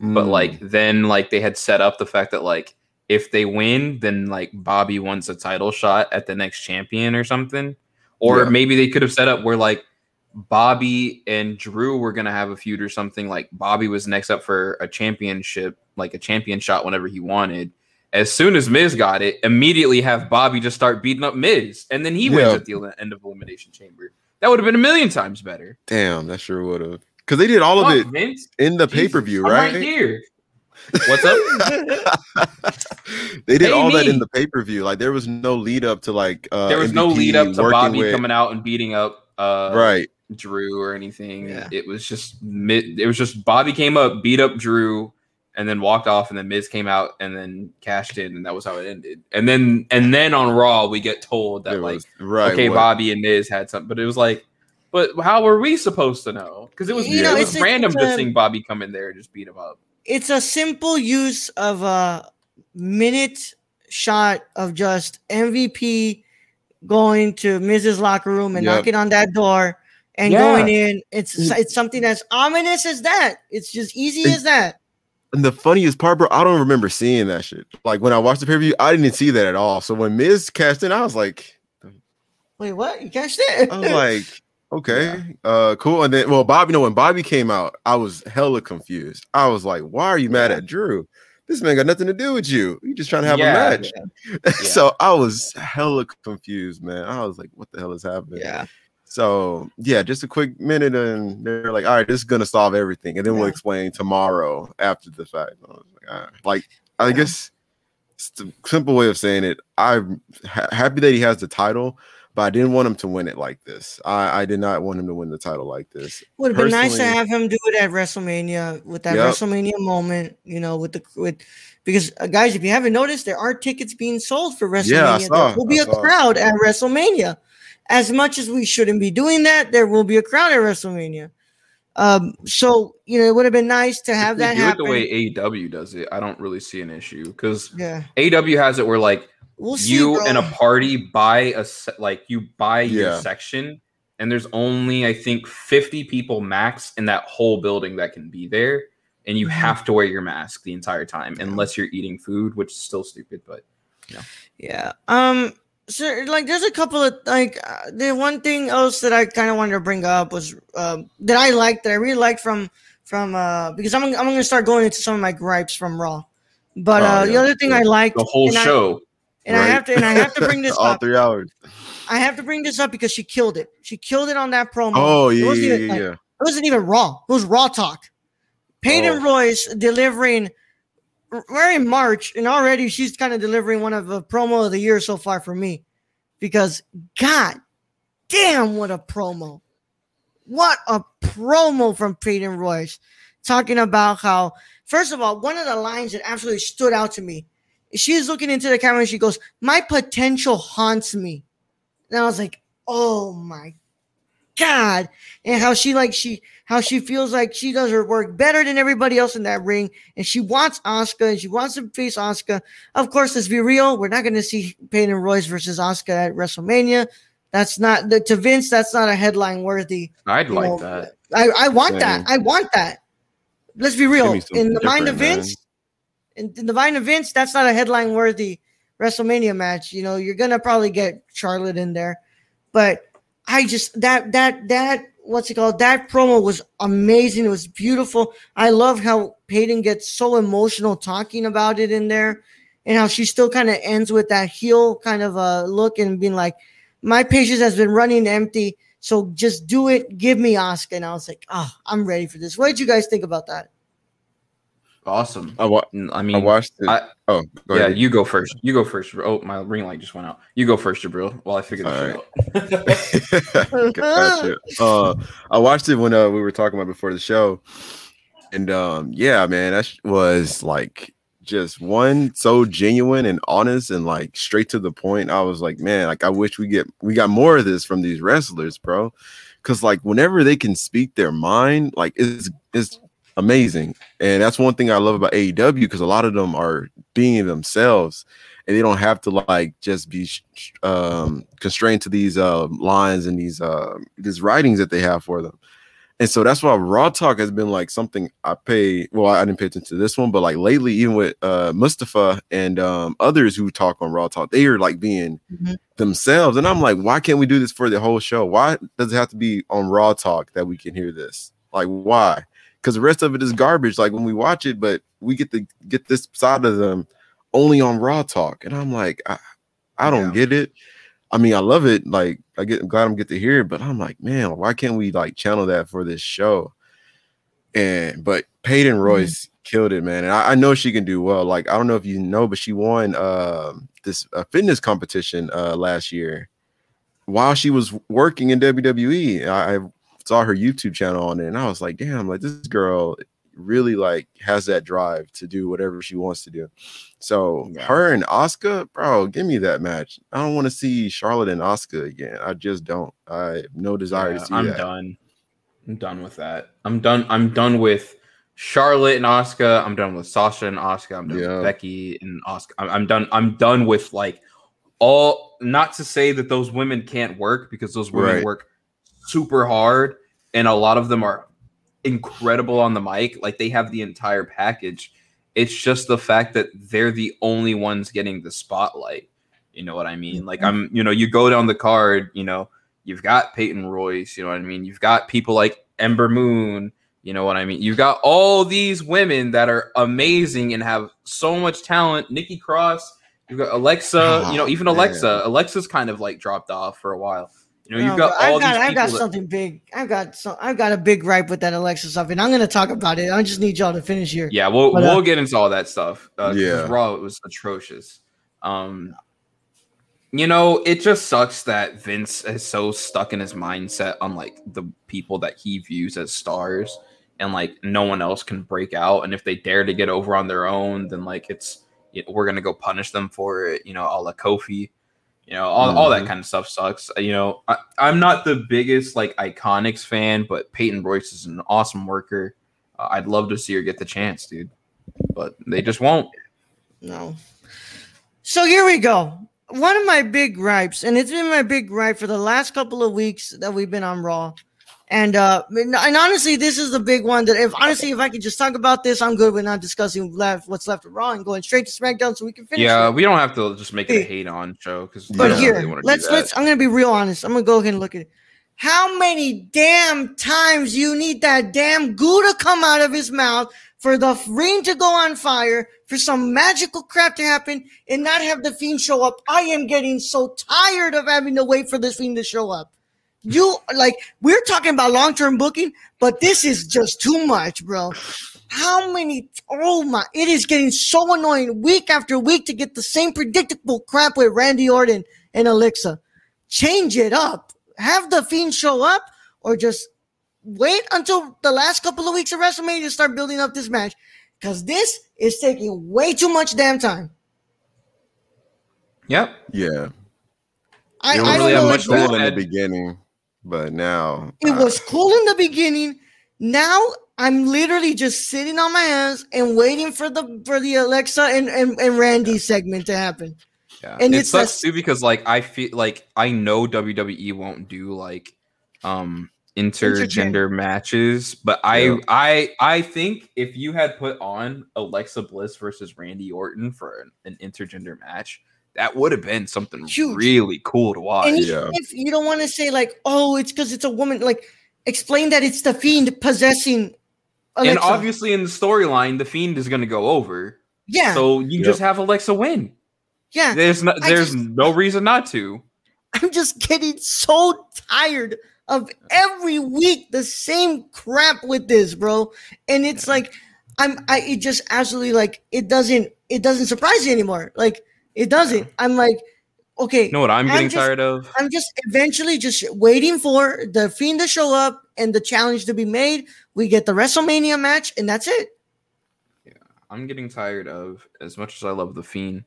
but Mm, like then like they had set up the fact that like if they win, then like Bobby wants a title shot at the next champion or something. Or Yeah. maybe they could have set up where like Bobby and Drew were gonna have a feud or something. Like Bobby was next up for a championship, like a champion shot whenever he wanted. As soon as Miz got it, immediately have Bobby just start beating up Miz, and then he wins Yeah. at the end of Elimination Chamber. That would have been a million times better. damn, that sure would have. Because they did all of it Vince. in the pay per view, I'm right? here. What's up? they did Pay all that in the pay per view. Like there was no lead up to like uh there was no lead up to Bobby with- coming out and beating up uh, right. Drew or anything. Yeah. It was just. It was just Bobby came up, beat up Drew, and then walked off, and then Miz came out and then cashed in, and that was how it ended. And then and then on Raw we get told that It like was- right. okay, what- Bobby and Miz had something, but it was like, but how were we supposed to know? Because it was You it it's was a- random it's to a- seeing Bobby come in there and just beat him up. it's a simple use of a minute shot of just MVP going to Miz's Locker Room and Yep. knocking on that door and Yeah. going in. It's mm. it's something as ominous as that. It's just easy as that. And the funniest part, bro, I don't remember seeing that shit. Like when I watched the pay per view, I didn't see that at all. So when Miz cashed in, I was like, Wait, what? You cashed it? I was like, okay, uh, cool. And then, well, Bobby, you know, when Bobby came out, I was hella confused. I was like, why are you mad Yeah. at Drew? This man got nothing to do with you. You just trying to have Yeah. a match. so I was hella confused, man. I was like, what the hell is happening? yeah. So yeah, just a quick minute, and they're like, "All right, this is gonna solve everything," and then we'll explain tomorrow after the fact. I was like, right. like I guess it's the simple way of saying it. I'm ha- happy that he has the title, but I didn't want him to win it like this. I, I did not want him to win the title like this. Would have been nice to have him do it at WrestleMania with that Yep. WrestleMania moment, you know, with the with because uh, guys, if you haven't noticed, there are tickets being sold for WrestleMania. Yeah, there will be I a saw. crowd at WrestleMania. As much as we shouldn't be doing that, there will be a crowd at WrestleMania. Um, so you know, it would have been nice to have If that do happen. it the way AEW does it, I don't really see an issue because yeah, AEW has it where like we'll see. you bro. and a party buy a se- like you buy your section and there's only i think 50 people max in that whole building that can be there and you Mhm. have to wear your mask the entire time unless you're eating food which is still stupid but yeah, Yeah. Um. So, like, there's a couple of like uh, the one thing else that I kind of wanted to bring up was um that I liked that I really liked from from uh because I'm I'm gonna start going into some of my gripes from Raw, but Oh, uh the other thing I liked the whole and I- show and I have to and I have to bring this all up. three hours. I have to bring this up because she killed it. She killed it on that promo. Oh It yeah, wasn't yeah, even, yeah. like, yeah. it wasn't even raw. It was raw talk. Peyton Oh. Royce delivering. We're in March, and already she's kind of delivering one of the promo of the year so far for me, because God damn, what a promo! What a promo from Peyton Royce, talking about how first of all, one of the lines that absolutely stood out to me. She's looking into the camera and she goes, "My potential haunts me," and I was like, "Oh my God!" And how she like she how she feels like she does her work better than everybody else in that ring, and she wants Asuka and she wants to face Asuka. Of course, let's be real, we're not going to see Peyton Royce versus Asuka at WrestleMania. That's not the, to Vince. That's not a headline worthy. i'd like know, that I, I want Same. that. I want that. Let's be real. In the mind of. Vince, in, in the mind of Vince, that's not a headline worthy WrestleMania match. You know, you're gonna probably get Charlotte in there, but I just that that that what's it called? That promo was amazing. It was beautiful. I love how Peyton gets so emotional talking about it in there, and how she still kind of ends with that heel kind of a look and being like, "My patience has been running empty." So just do it. Give me Asuka. And I was like, oh, I'm ready for this. What did you guys think about that? Awesome I, wa- Mm, i I watched it. I- oh, yeah ahead. you go first you go first oh my ring light just went out you go first Jibril while i figure this All shit out gotcha. Uh, I watched it when uh, we were talking about before the show, and um, yeah, man, that was like just one so genuine and honest and like straight to the point. I was like, man, like I wish we get we got more of this from these wrestlers, bro. Because like whenever they can speak their mind, like it's it's amazing, and that's one thing I love about AEW because a lot of them are being themselves and they don't have to like just be um constrained to these uh lines and these uh these writings that they have for them. And so that's why raw talk has been like something i pay well i didn't pay attention to this one but like lately even with uh mustafa and um others who talk on raw talk they are like being Mhm. themselves. And i'm like why can't we do this for the whole show? Why does it have to be on raw talk that we can hear this? Like why because the rest of it is garbage like when we watch it but we get to get this side of them only on raw talk and i'm like i, I don't Yeah. get it i mean i love it like i get I'm glad i'm get to hear it but i'm like man why can't we like channel that for this show and but Peyton Royce killed it, man. And I, I know she can do well. Like I don't know if you know, but she won um this uh, fitness competition uh last year. while she was working in WWE, I saw her YouTube channel on it, and I was like, damn, like this girl really like has that drive to do whatever she wants to do. So Yeah. her and Asuka, bro, give me that match. I don't want to see Charlotte and Asuka again. I just don't. I have no desire Yeah, to see I'm that. done. I'm done with that. I'm done. I'm done with Charlotte and Asuka. I'm done with Sasha and Asuka. I'm done Yeah. with Becky and Asuka. I'm, I'm done. I'm done with like all. Not to say that those women can't work because those women Right. work super hard, and a lot of them are incredible on the mic. Like they have the entire package. It's just the fact that they're the only ones getting the spotlight. You know what I mean? Like mm-hmm. I'm, you know, you go down the card, you know, you've got Peyton Royce, you know what I mean? You've got people like Ember Moon, you know what I mean? You've got all these women that are amazing and have so much talent. Nikki Cross, you've got Alexa, oh, you know, Oh, even man. Alexa. Alexa's kind of like dropped off for a while. You know, No, you've got but all I've got, these I've got that- something big. I've got some. I've got a big gripe with that Alexa stuff, and I'm gonna talk about it. I just need y'all to finish here. Yeah, we'll But, uh, we'll get into all that stuff. Uh, 'cause Yeah. Raw it was atrocious. Um, you know, it just sucks that Vince is so stuck in his mindset on like the people that he views as stars, and like no one else can break out. And if they dare to get over on their own, then like it's you know, we're gonna go punish them for it. You know, a la Kofi. You know, all, all that Mhm. kind of stuff sucks. You know, I, I'm not the biggest like IIconics fan, but Peyton Royce is an awesome worker. Uh, I'd love to see her get the chance, dude. But they just won't. No. So here we go. One of my big gripes, and it's been my big gripe for the last couple of weeks that we've been on Raw. And uh and honestly, this is the big one that if honestly, if I could just talk about this, I'm good with not discussing left what's left of Raw and going straight to SmackDown so we can finish. Yeah, it. we don't have to just make it a hate on show because But here, let's let's. I'm gonna be real honest. I'm gonna go ahead and look at it. How many damn times you need that damn goo to come out of his mouth for the ring to go on fire, for some magical crap to happen, and not have the fiend show up? I am getting so tired of having to wait for this fiend to show up. You like we're talking about long term booking, but this is just too much, bro. How many? Oh my! It is getting so annoying week after week to get the same predictable crap with Randy Orton and Alexa. Change it up. Have the Fiend show up, or just wait until the last couple of weeks of WrestleMania to start building up this match, because this is taking way too much damn time. Yep. Yeah, I, I don't really know. have much that- in the beginning, but now It uh, was cool in the beginning. Now I'm literally just sitting on my hands and waiting for the for the Alexa and and, and Randy segment to happen. Yeah. And it it's sucks that- too because like I feel like I know WWE won't do like um intergender matches, but I I I think if you had put on Alexa Bliss versus Randy Orton for an, an intergender match, that would have been something Huge. really cool to watch. And yeah. if you don't want to say like, oh, it's because it's a woman, like explain that it's the fiend possessing Alexa. and obviously in the storyline, the Fiend is going to go over. yeah, So you Yep. just have Alexa win. yeah. There's no, there's just- no reason not to. I'm just getting so tired of every week the same crap with this, bro. And it's Yeah. like I'm I it just absolutely like it doesn't it doesn't surprise me anymore. Like it doesn't. I'm like, okay, You know what I'm I'm getting just- tired of? I'm just eventually just waiting for the fiend to show up and the challenge to be made. We get the WrestleMania match, and that's it. Yeah, I'm getting tired of as much as I love the fiend.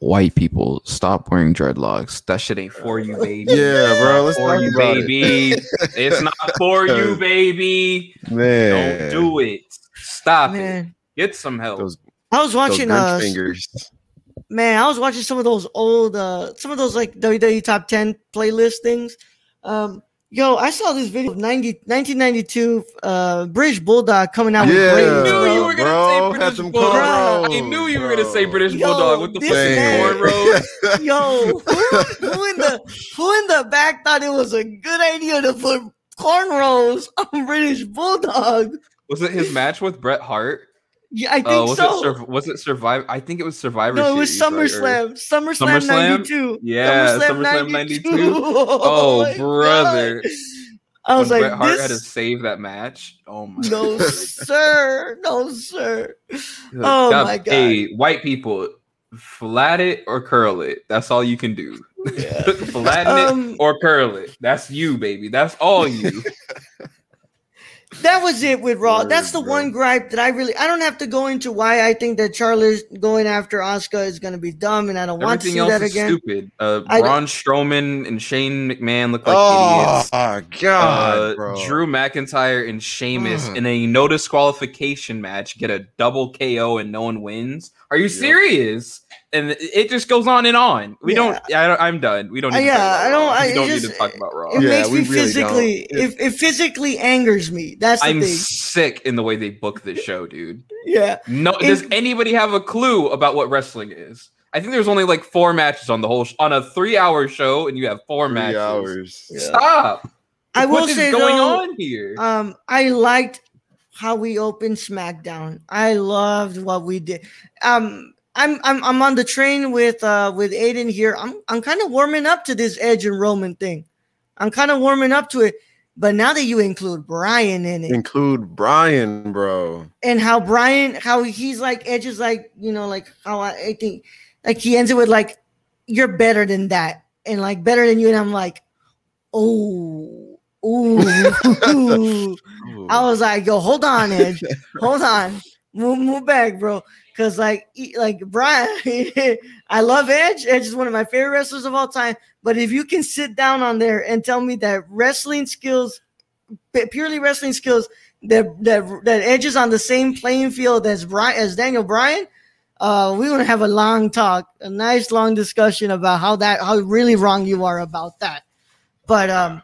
White people stop wearing dreadlocks. That shit ain't for you, baby. Yeah, bro, let's for you, about it. baby. it's not for you, baby. man, Don't do it. Stop it. Get some help. Those, I was watching Grinch uh fingers. Man, I was watching some of those old uh some of those like WWE top 10 playlist things. Um yo, I saw this video of 90, 1992 uh British Bulldog coming out Yeah, with braids. I knew bro. you were gonna bro, say had British them Bulldog. I knew you were gonna say. British Yo, Bulldog with the this fucking cornrows. Yo, who, who in the who in the back thought it was a good idea to put cornrows on British Bulldog? Was it his match with Bret Hart? Yeah, I think Uh, was so. it Sur- was it Survive? I think it was Survivor. no, it was Series, right? Or- SummerSlam. SummerSlam, SummerSlam? 92. Yeah, SummerSlam 92. Oh, Oh, brother. God. I was when like, Bret Hart had to save that match. Oh my no, sir. No, sir. Oh, my God. Hey, white people, flat it or curl it. That's all you can do. Flatten Um, it or curl it. That's you, baby. That's all you. That was it with Raw. Word, That's the bro. one gripe that I really I don't have to go into why I think that Charlotte going after Asuka is gonna be dumb and I don't want to see else that is again. stupid. Uh, I- Braun Strowman and Shane McMahon look like oh idiots. God, Uh, bro. Drew McIntyre and Sheamus Ugh. in a no disqualification match get a double KO and no one wins. Are you Yep. serious? And it- it just goes on and on. We Yeah. don't. I don't. I'm done. We don't. Uh, Need yeah, talk I don't- I- We don't need to talk about Raw. It Yeah, makes me really physically don't. it, it physically angers me. That's the I'm thing. sick in the way they book this show, dude. Yeah. No, It- does anybody have a clue about what wrestling is? I think there's only like four matches on the whole sh- on a three-hour show, and you have four Three matches. hours. Yeah. Stop! I will what is say going though, on here? Um, I liked how we opened SmackDown. I loved what we did. Um, I'm I'm I'm on the train with uh with Aiden here. I'm I'm kind of warming up to this Edge and Roman thing. I'm kind of warming up to it. But now that you include Bryan in it, Include Bryan, bro. and how Bryan, how he's like Edge is like, you know, like how I, I think, like he ends it with like, "You're better than that," and like better than you, and I'm like, oh, ooh. I was like, yo, hold on, Edge. hold on. Move, move back, bro. Cause like like Bryan, I love Edge. Edge is one of my favorite wrestlers of all time. But if you can sit down on there and tell me that wrestling skills, purely wrestling skills, that that that Edge is on the same playing field as Bryan as Daniel Bryan, uh, we're gonna have a long talk, a nice long discussion about how that how really wrong you are about that. But um,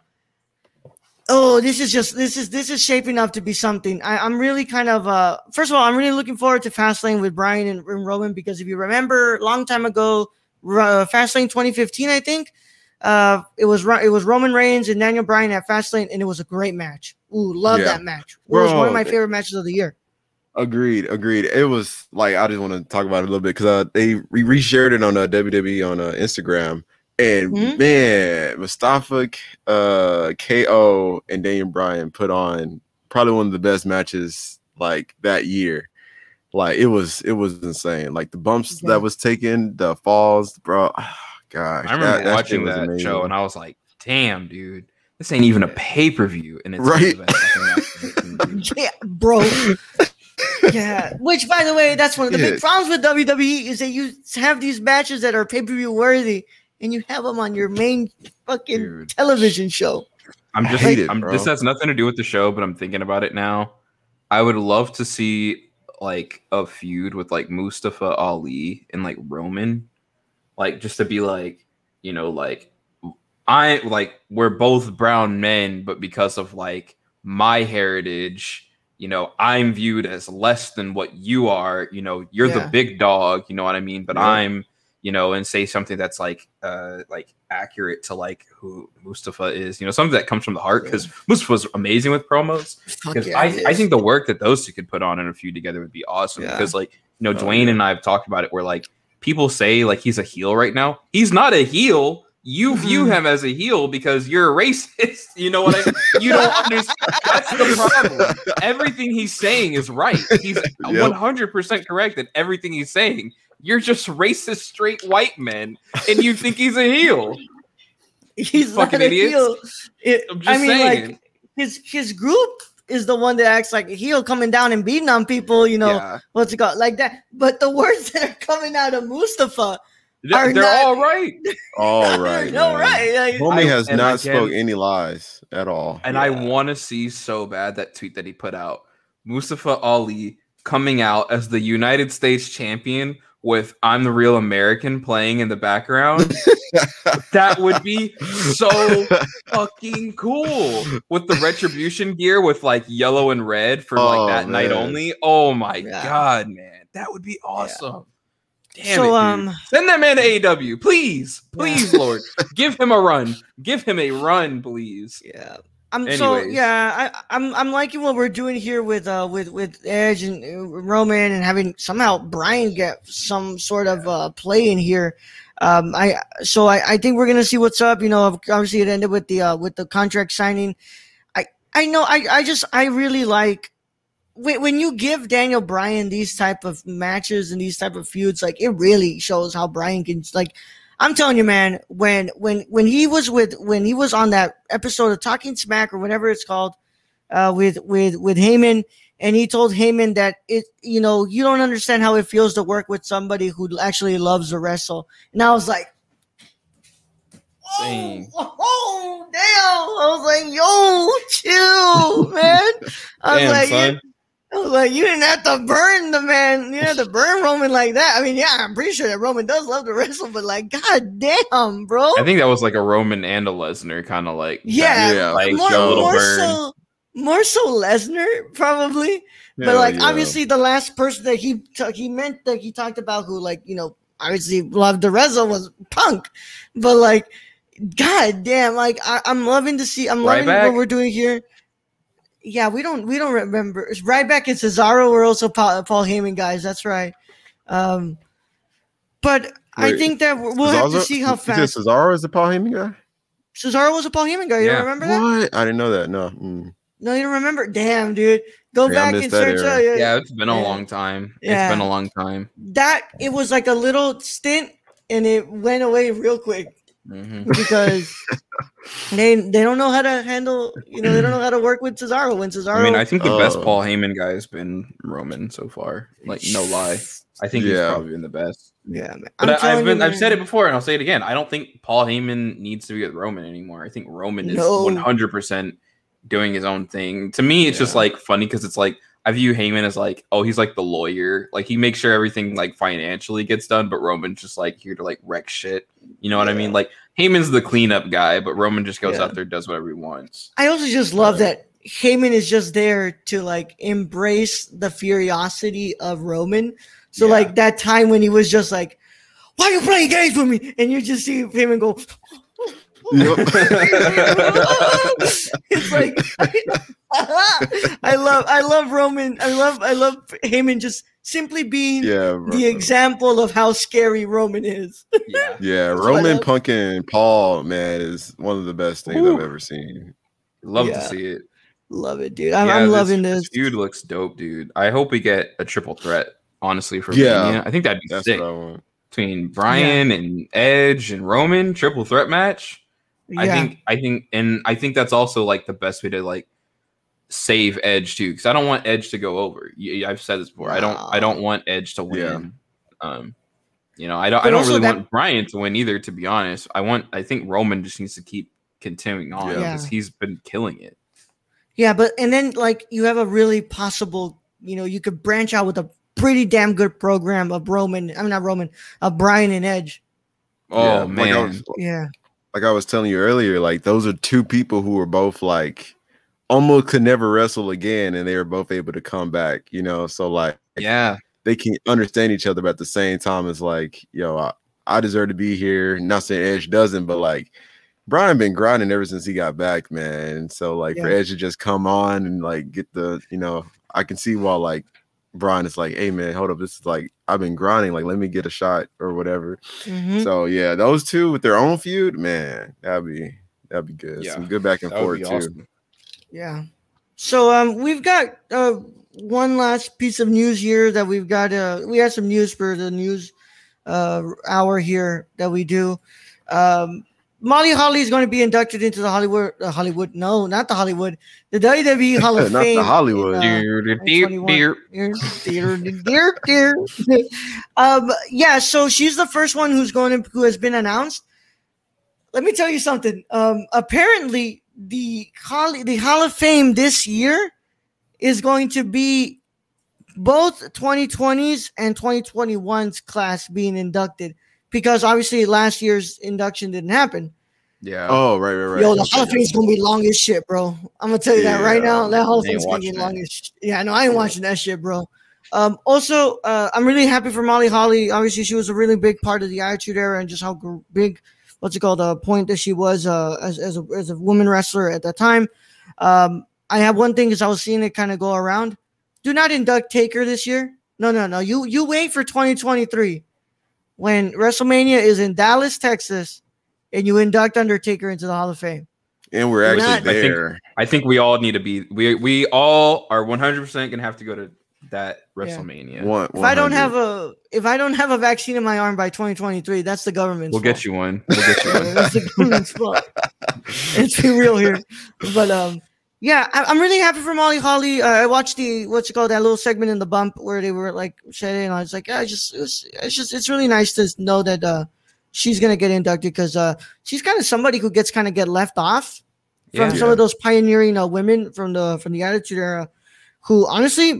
oh, this is just this is this is shaping up to be something. I, I'm really kind of uh first of all, I'm really looking forward to Fastlane with Bryan and, and Roman because if you remember, long time ago, uh, Fastlane 2015, I think, uh, it was it was Roman Reigns and Daniel Bryan at Fastlane, and it was a great match. Ooh, love Yeah. that match. It was one of my favorite matches of the year. Agreed, agreed. It was like I just want to talk about it a little bit because uh, they re- reshared it on uh, WWE on uh, Instagram, and Mhm. man, Mustafa, uh, KO, and Daniel Bryan put on probably one of the best matches like that year. Like it was, it was insane. Like the bumps Yeah. that was taken, the falls, bro. Oh, gosh, I remember that- that watching shit was that amazing. show, and I was like, "Damn, dude, this ain't even a pay per view." And it's Right. the best fucking match. Yeah, bro. yeah. Which, by the way, that's one of the Yeah. big problems with WWE is that you have these matches that are pay per view worthy, and you have them on your main fucking Dude. television show. I'm just, hate it, I'm, bro. this has nothing to do with the show, but I'm thinking about it now. I would love to see like a feud with like Mustafa Ali and like Roman, like just to be like, you know, like I like we're both brown men, but because of like my heritage, you know, I'm viewed as less than what you are. You know, you're Yeah. the big dog. You know what I mean? But Yeah. I'm, you know, and say something that's like, uh, like accurate to like who Mustafa is. You know, something that comes from the heart because Mustafa's amazing with promos. Because yeah, I, I think the work that those two could put on in a feud together would be awesome. Yeah. Because like, you know, Oh, Dwayne yeah. and I have talked about it where like people say like he's a heel right now. He's not a heel. You view Mhm. him as a heel because you're a racist. You know what I mean? You don't understand. That's the problem. Everything he's saying is right. He's Yep. 100% correct in everything he's saying. You're just racist straight white men and you think he's a heel. he's fucking not a idiots. heel. It- I'm just I mean, saying. like his his group is the one that acts like a heel, coming down and beating on people. You know yeah. what's it called, like that. But the words that are coming out of Mustafa, They're, are they're not- all right. All right, no right. Like, Homie has and not again- spoke any lies at all. And I want to see so bad that tweet that he put out. Mustafa Ali coming out as the United States champion with I'm the real American playing in the background. that would be so fucking cool. With the retribution gear with like yellow and red for like Oh, that night only. Oh my Yeah. god, man. That would be awesome. Damn So, it, dude. um, Send that man to AW, please, please, Lord, give him a run, give him a run, please. Yeah. I'm so yeah, I, I'm I'm liking what we're doing here with uh with with Edge and uh, Roman and having somehow Bryan get some sort of uh play in here. Um, I so I, I think we're gonna see what's up. You know, obviously it ended with the uh with the contract signing. I I know I I just I really like when when you give Daniel Bryan these type of matches and these type of feuds, like it really shows how Bryan can like. I'm telling you, man, when when when he was with when he was on that episode of Talking Smack or whatever it's called, uh, with with with Heyman, and he told Heyman that it, you know, you don't understand how it feels to work with somebody who actually loves to wrestle. And I was like, oh, oh, damn! I was like, yo, chill, man. I was Damn, like, son. You- I was like, you didn't have to burn the man. You didn't to burn Roman like that. I mean, yeah, I'm pretty sure that Roman does love to wrestle, but like, god damn, bro. I think that was like a Roman and a Lesnar kind of like yeah, Yeah, like more, more so, more so Lesnar probably. but like, yeah. obviously, the last person that he t- he meant that he talked about who like you know obviously loved the wrestle was Punk, but like, god damn, like I, I'm loving to see. I'm loving what we're doing here. Yeah, we don't we don't remember. It's Ryback and Cesaro were also Paul, Paul Heyman guys. That's right. Um, but I think that we'll we'll have to see how you said fast Cesaro is the Paul Heyman guy. Cesaro was a Paul Heyman guy. You Yeah. don't remember that? What? I didn't know that. No. Mm. No, you don't remember. Damn, dude, go Yeah, back and search. out, yeah. Yeah, it's been a Yeah. long time. Yeah. It's been a long time. that it was like a little stint, and it went away real quick hmm because they they don't know how to handle. You know, they don't know how to work with Cesaro when Cesaro. I mean, I think the best Oh. Paul Heyman guy has been Roman so far. Like, no lie. I think he's probably been the best. yeah, man. But I'm I, I've been I've said it before and I'll say it again. I don't think Paul Heyman needs to be with Roman anymore. I think Roman is one hundred percent doing his own thing. To me, it's just like funny because it's like I view Heyman as like, oh, he's like the lawyer. Like he makes sure everything like financially gets done, but Roman's just like here to like wreck shit. You know what I mean? Like Heyman's the cleanup guy, but Roman just goes Yeah. out there, does whatever he wants. I also just love that Heyman is just there to like embrace the curiosity of Roman. So Yeah. like that time when he was just like, "Why are you playing games with me?" and you just see Heyman go. it's like I love I love Roman I love I love Heyman just simply being Yeah. Bro. the example of how scary Roman is. Yeah. Yeah, Roman that- Punk and Paul, man, is one of the best things Ooh. I've ever seen. Love Yeah. to see it. love it, dude. I'm, Yeah, I'm this- loving this. Dude looks dope, dude. I hope we get a triple threat. Honestly, for Yeah. Mania. I think that'd be That's sick what I want. between Bryan and Edge and Roman triple threat match. I think I think and I think that's also like the best way to like save Edge too because I don't want Edge to go over. I've said this before. I don't I don't want Edge to win. Um, you know, I don't But I don't really that- want Bryan to win either. To be honest, I want I think Roman just needs to keep continuing on Yeah. because he's been killing it. Yeah, but and then like you have a really possible, you know, you could branch out with a pretty damn good program of Roman. I'm not Roman, of Bryan and Edge. Oh Yeah, man, Like Yeah, like I was telling you earlier, like those are two people who were both like almost could never wrestle again, and they were both able to come back. You know, so like yeah. they can understand each other, but at the same time, it's like, yo, I, I deserve to be here. Not saying Edge doesn't, but like Bryan been grinding ever since he got back, man. So like for Yeah. Edge to just come on and like get the, you know, I can see why like Bryan is like, hey man, hold up, this is like I've been grinding, like let me get a shot or whatever. Mhm. So yeah, those two with their own feud, man, that'd be that'd be good. Yeah, Some good back and forth too. awesome. yeah. So um, we've got uh one last piece of news here that we've got. Uh, we had some news for the news uh hour here that we do. Um, Molly Holly is going to be inducted into the Hollywood. Uh, Hollywood, no, not the Hollywood, the WWE Hall of Not the Fame. Hollywood. in, uh, Dear, dear, dear, 2021. Dear, dear, dear, dear. um, yeah, so she's the first one who's going to who has been announced. Let me tell you something. Um, apparently, the Hall, the Hall of Fame this year is going to be both 2020s and 2021's class being inducted because obviously last year's induction didn't happen. Yeah. Oh, right, right, right. Yo, the Hall of Fame is gonna be long as shit, bro. I'm gonna tell you that right now. That Hall of Ain't Fame is gonna be watching long it. as shit. Yeah, no, I ain't watching that shit, bro. Um, also, uh, I'm really happy for Molly Holly. Obviously, she was a really big part of the Attitude Era and just how gr- big, what's it called, a point that she was uh, as as a, as a woman wrestler at that time. Um, I have one thing is I was seeing it kind of go around. Do not induct Taker this year. No, no, no. You you wait for 2023 when WrestleMania is in Dallas, Texas, and you induct Undertaker into the Hall of Fame. And we're We're actually not- I think- there. I think we all need to be we we all are 100% gonna have to go to that WrestleMania. One, If I don't have a if I don't have a vaccine in my arm by 2023, that's the government's We'll fault. get you one. We'll get you one. that's the government's fault. Let's be real here. But um, yeah, I, I'm really happy for Molly Holly. Uh, I watched the what's it called that little segment in the bump where they were like shedding, I was like, yeah, I just it was, it's just it's really nice to know that uh she's gonna get inducted because uh she's kind of somebody who gets kind of get left off from Yeah. some of those pioneering uh, women from the from the Attitude Era, who honestly,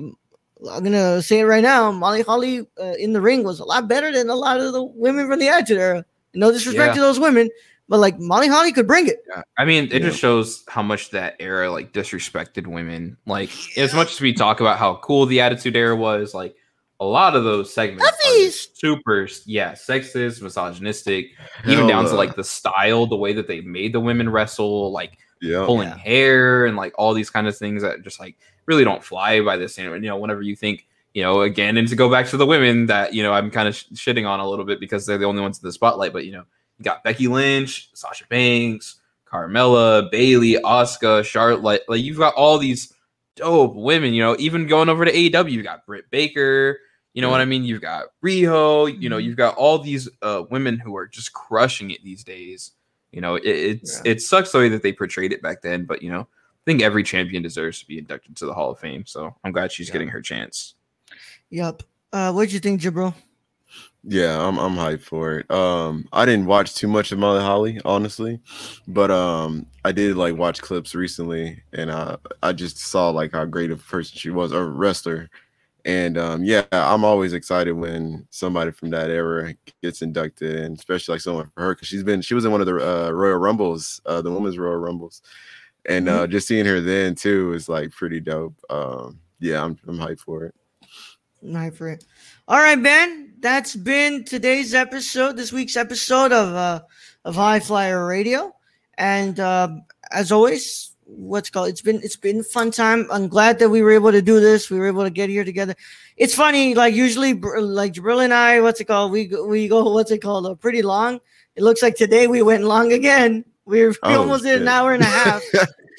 I'm gonna say it right now, Molly Holly uh, in the ring was a lot better than a lot of the women from the Attitude Era. No disrespect Yeah. to those women, but like Molly Holly could bring it. Yeah. I mean, it Yeah. just shows how much that era like disrespected women. Like as much as we talk about how cool the Attitude Era was, like a lot of those segments are Puppies! just super, yeah, sexist, misogynistic, even Hell, down to uh, like the style, the way that they made the women wrestle, like yeah. pulling Yeah. hair and like all these kind of things that just like really don't fly by the same. You know, whenever you think, you know, again, and to go back to the women that you know I'm kind of sh- shitting on a little bit because they're the only ones in the spotlight. But you know, you got Becky Lynch, Sasha Banks, Carmella, Bayley, Asuka, Charlotte. Like, like you've got all these dope women. You know, even going over to AEW, you got Britt Baker. You know Yeah. what I mean? You've got Riho. You know, Mhm. you've got all these uh, women who are just crushing it these days. You know, it, it's it sucks the way that they portrayed it back then, but you know, I think every champion deserves to be inducted to the Hall of Fame. So I'm glad she's Yeah. getting her chance. Yep. Uh, what'd you think, Jibril? Yeah, I'm I'm hyped for it. Um, I didn't watch too much of Molly Holly, honestly, but um, I did like watch clips recently, and uh, I just saw like how great of a person she was, a wrestler, and um, yeah, I'm always excited when somebody from that era gets inducted, and especially like someone for her because she's been she was in one of the uh, Royal Rumbles, uh, the women's Royal Rumbles, and uh, just seeing her then too is like pretty dope. Um, yeah, I'm I'm hyped for it. Hyped for it. All right, Ben. That's been today's episode, this week's episode of uh of High Flyer Radio. And uh, as always, what's it called? It's been it's been a fun time. I'm glad that we were able to do this. We were able to get here together. It's funny, like usually, like Jibril and I, what's it called? We go, we go, what's it called? Uh, pretty long. It looks like today we went long again. We, we Oh, almost did an hour and a half.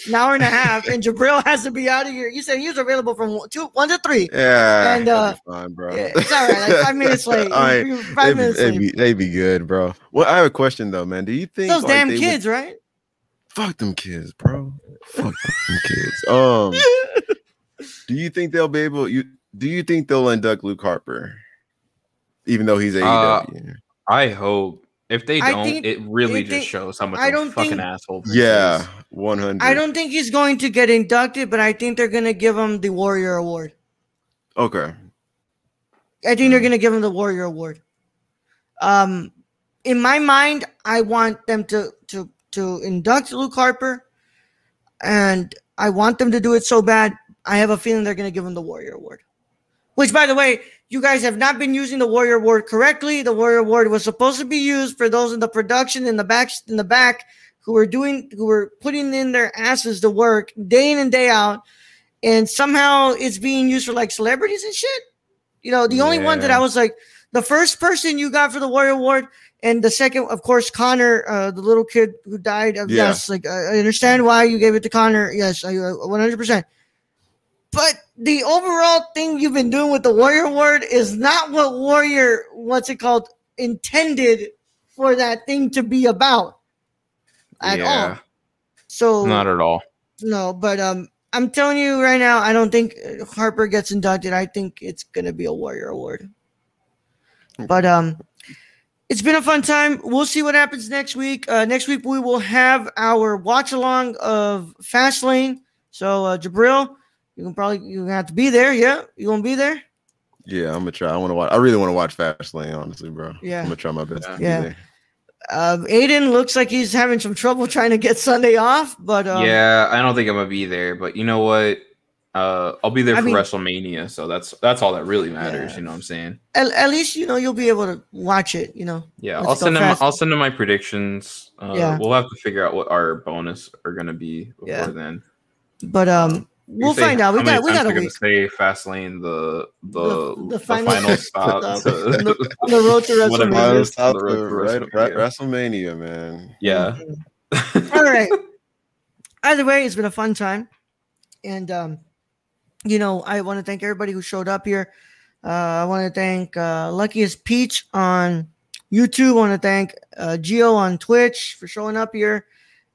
an hour and a half, and Jibril has to be out of here. You said he was available from one, two, one to three. Yeah, And, uh, fine, bro. Yeah, it's all right. Like five minutes late. All right. We were They Five be, minutes they, late. be, they be good, bro. Well, I have a question though, man. Do you think Those like, damn they would- kids, right? fuck them kids, bro. fuck them kids. Um, do you think they'll be able? You do you think they'll induct Luke Harper, even though he's Uh, AEW? I hope if they don't, think- it really just think- shows how much I of a don't fucking think- asshole. Vince yeah, one hundred. I don't think he's going to get inducted, but I think they're going to give him the Warrior Award. Okay. I think they're going to give him the Warrior Award. Um, in my mind, I want them to to to induct Luke Harper, and I want them to do it so bad. I have a feeling they're going to give him the Warrior Award. Which, by the way, you guys have not been using the Warrior Award correctly. The Warrior Award was supposed to be used for those in the production in the back in the back who were doing who were putting in their asses to work day in and day out, and somehow it's being used for like celebrities and shit. You know, the only one that I was like, the first person you got for the Warrior Award, and the second, of course, Connor, uh, the little kid who died. Uh, Yeah. Yes, like I understand why you gave it to Connor. Yes, I uh, one hundred percent. But the overall thing you've been doing with the Warrior Award is not what Warrior, what's it called, intended for that thing to be about at all. Yeah, So not at all. no, but um, I'm telling you right now, I don't think Harper gets inducted. I think it's gonna be a Warrior Award. But um, it's been a fun time. We'll see what happens next week. Uh, next week we will have our watch along of Fastlane. So uh, Jibril, you can probably you have to be there. Yeah, you gonna be there? Yeah, I'm gonna try. I want to watch. I really want to watch Fastlane, honestly, bro. Yeah. I'm gonna try my best. to be Yeah. there. Um, Aiden looks like he's having some trouble trying to get Sunday off, but um, yeah, I don't think I'm gonna be there, but you know what? Uh, I'll be there I for mean- WrestleMania, so that's that's all that really matters. Yeah. You know what I'm saying? at, at least you know you'll be able to watch it. You know. Yeah, Let's I'll send them. I'll send them my predictions. Uh, Yeah. we'll have to figure out what our bonus are gonna be before Yeah. then. But um, You we'll find out. We got we got a gonna week Say Fastlane, the the The- the, the final- final, stop. the- to- the road to WrestleMania. Final stop the road to to right- right- WrestleMania. WrestleMania, man. yeah. All right. Either way, it's been a fun time, and um, you know, I want to thank everybody who showed up here. Uh, I want to thank uh, Luckiest Peach on YouTube. I want to thank uh, Geo on Twitch for showing up here.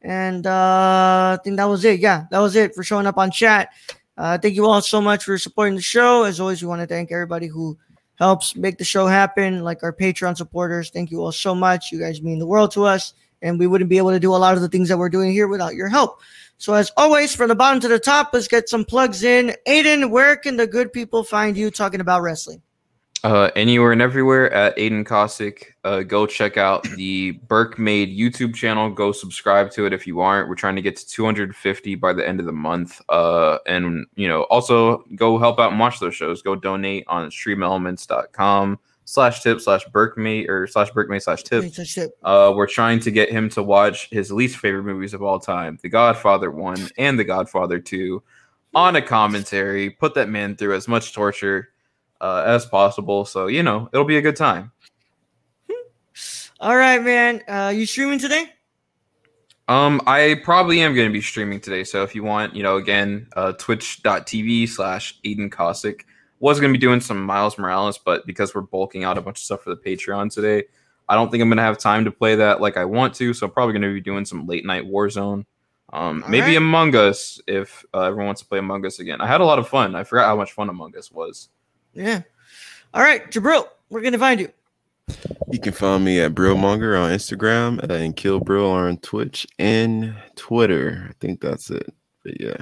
And uh, I think that was it. Yeah, that was it for showing up on chat. Uh, thank you all so much for supporting the show. As always, we want to thank everybody who helps make the show happen, like our Patreon supporters. Thank you all so much. You guys mean the world to us. And we wouldn't be able to do a lot of the things that we're doing here without your help. So, as always, from the bottom to the top, let's get some plugs in. Aiden, where can the good people find you talking about wrestling? Uh, anywhere and everywhere at Aiden Cossack. Uh, go check out the Burke Made YouTube channel. Go subscribe to it if you aren't. We're trying to get to 250 by the end of the month. Uh, and you know, also go help out and watch those shows. Go donate on streamelements.com slash tip slash Burkemade or slash Burkemade slash tip. Wait, touch it. Uh, we're trying to get him to watch his least favorite movies of all time, The Godfather 1 and The Godfather 2, on a commentary. Put that man through as much torture uh, as possible. So, you know, it'll be a good time. All right, man. Uh, you streaming today? Um, I probably am going to be streaming today. So if you want, you know, again, uh, twitch.tv slash Aiden Cossack. Was going to be doing some Miles Morales, but because we're bulking out a bunch of stuff for the Patreon today, I don't think I'm going to have time to play that like I want to. So I'm probably going to be doing some late night Warzone. Um, All maybe right. Among Us if uh, everyone wants to play Among Us again. I had a lot of fun. I forgot how much fun Among Us was. Yeah. All right, Jibril, we're gonna find you. You can find me at Brillmonger on Instagram and Kill Brill on Twitch and Twitter. I think that's it. But yeah.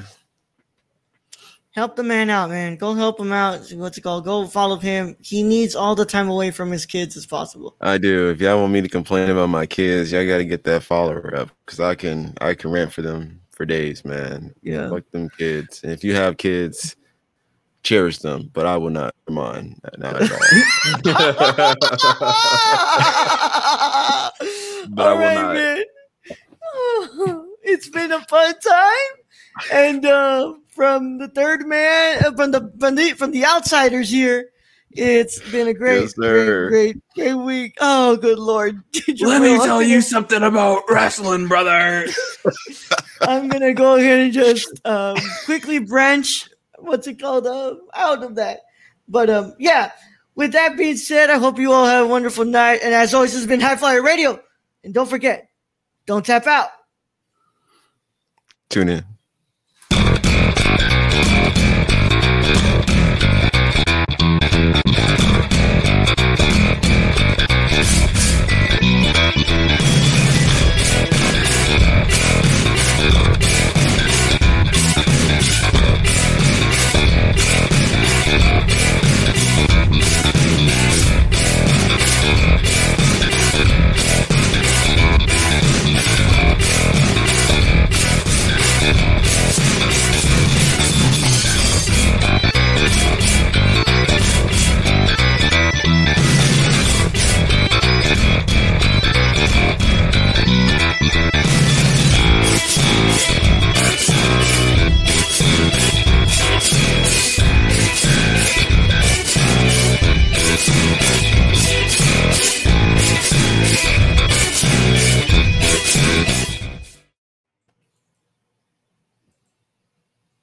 Help the man out, man. Go help him out. What's it called? Go follow him. He needs all the time away from his kids as possible. I do. If y'all want me to complain about my kids, y'all got to get that follower up because I can I can rant for them for days, man. Yeah. Fuck them kids. And if you have kids, cherish them. But I will not mine. Not at all. But I will right, not. man. It's been a fun time, and uh, from the third man, uh, from the from the from the outsiders here, it's been a great, Yes, great, great, great week. Oh, good lord! Let me tell gonna- something about wrestling, brother. I'm gonna go ahead and just um, quickly branch. What's it called? Uh, out of that. But um, yeah. With that being said, I hope you all have a wonderful night. And as always, this has been High Flyer Radio. And don't forget, don't tap out. Tune in.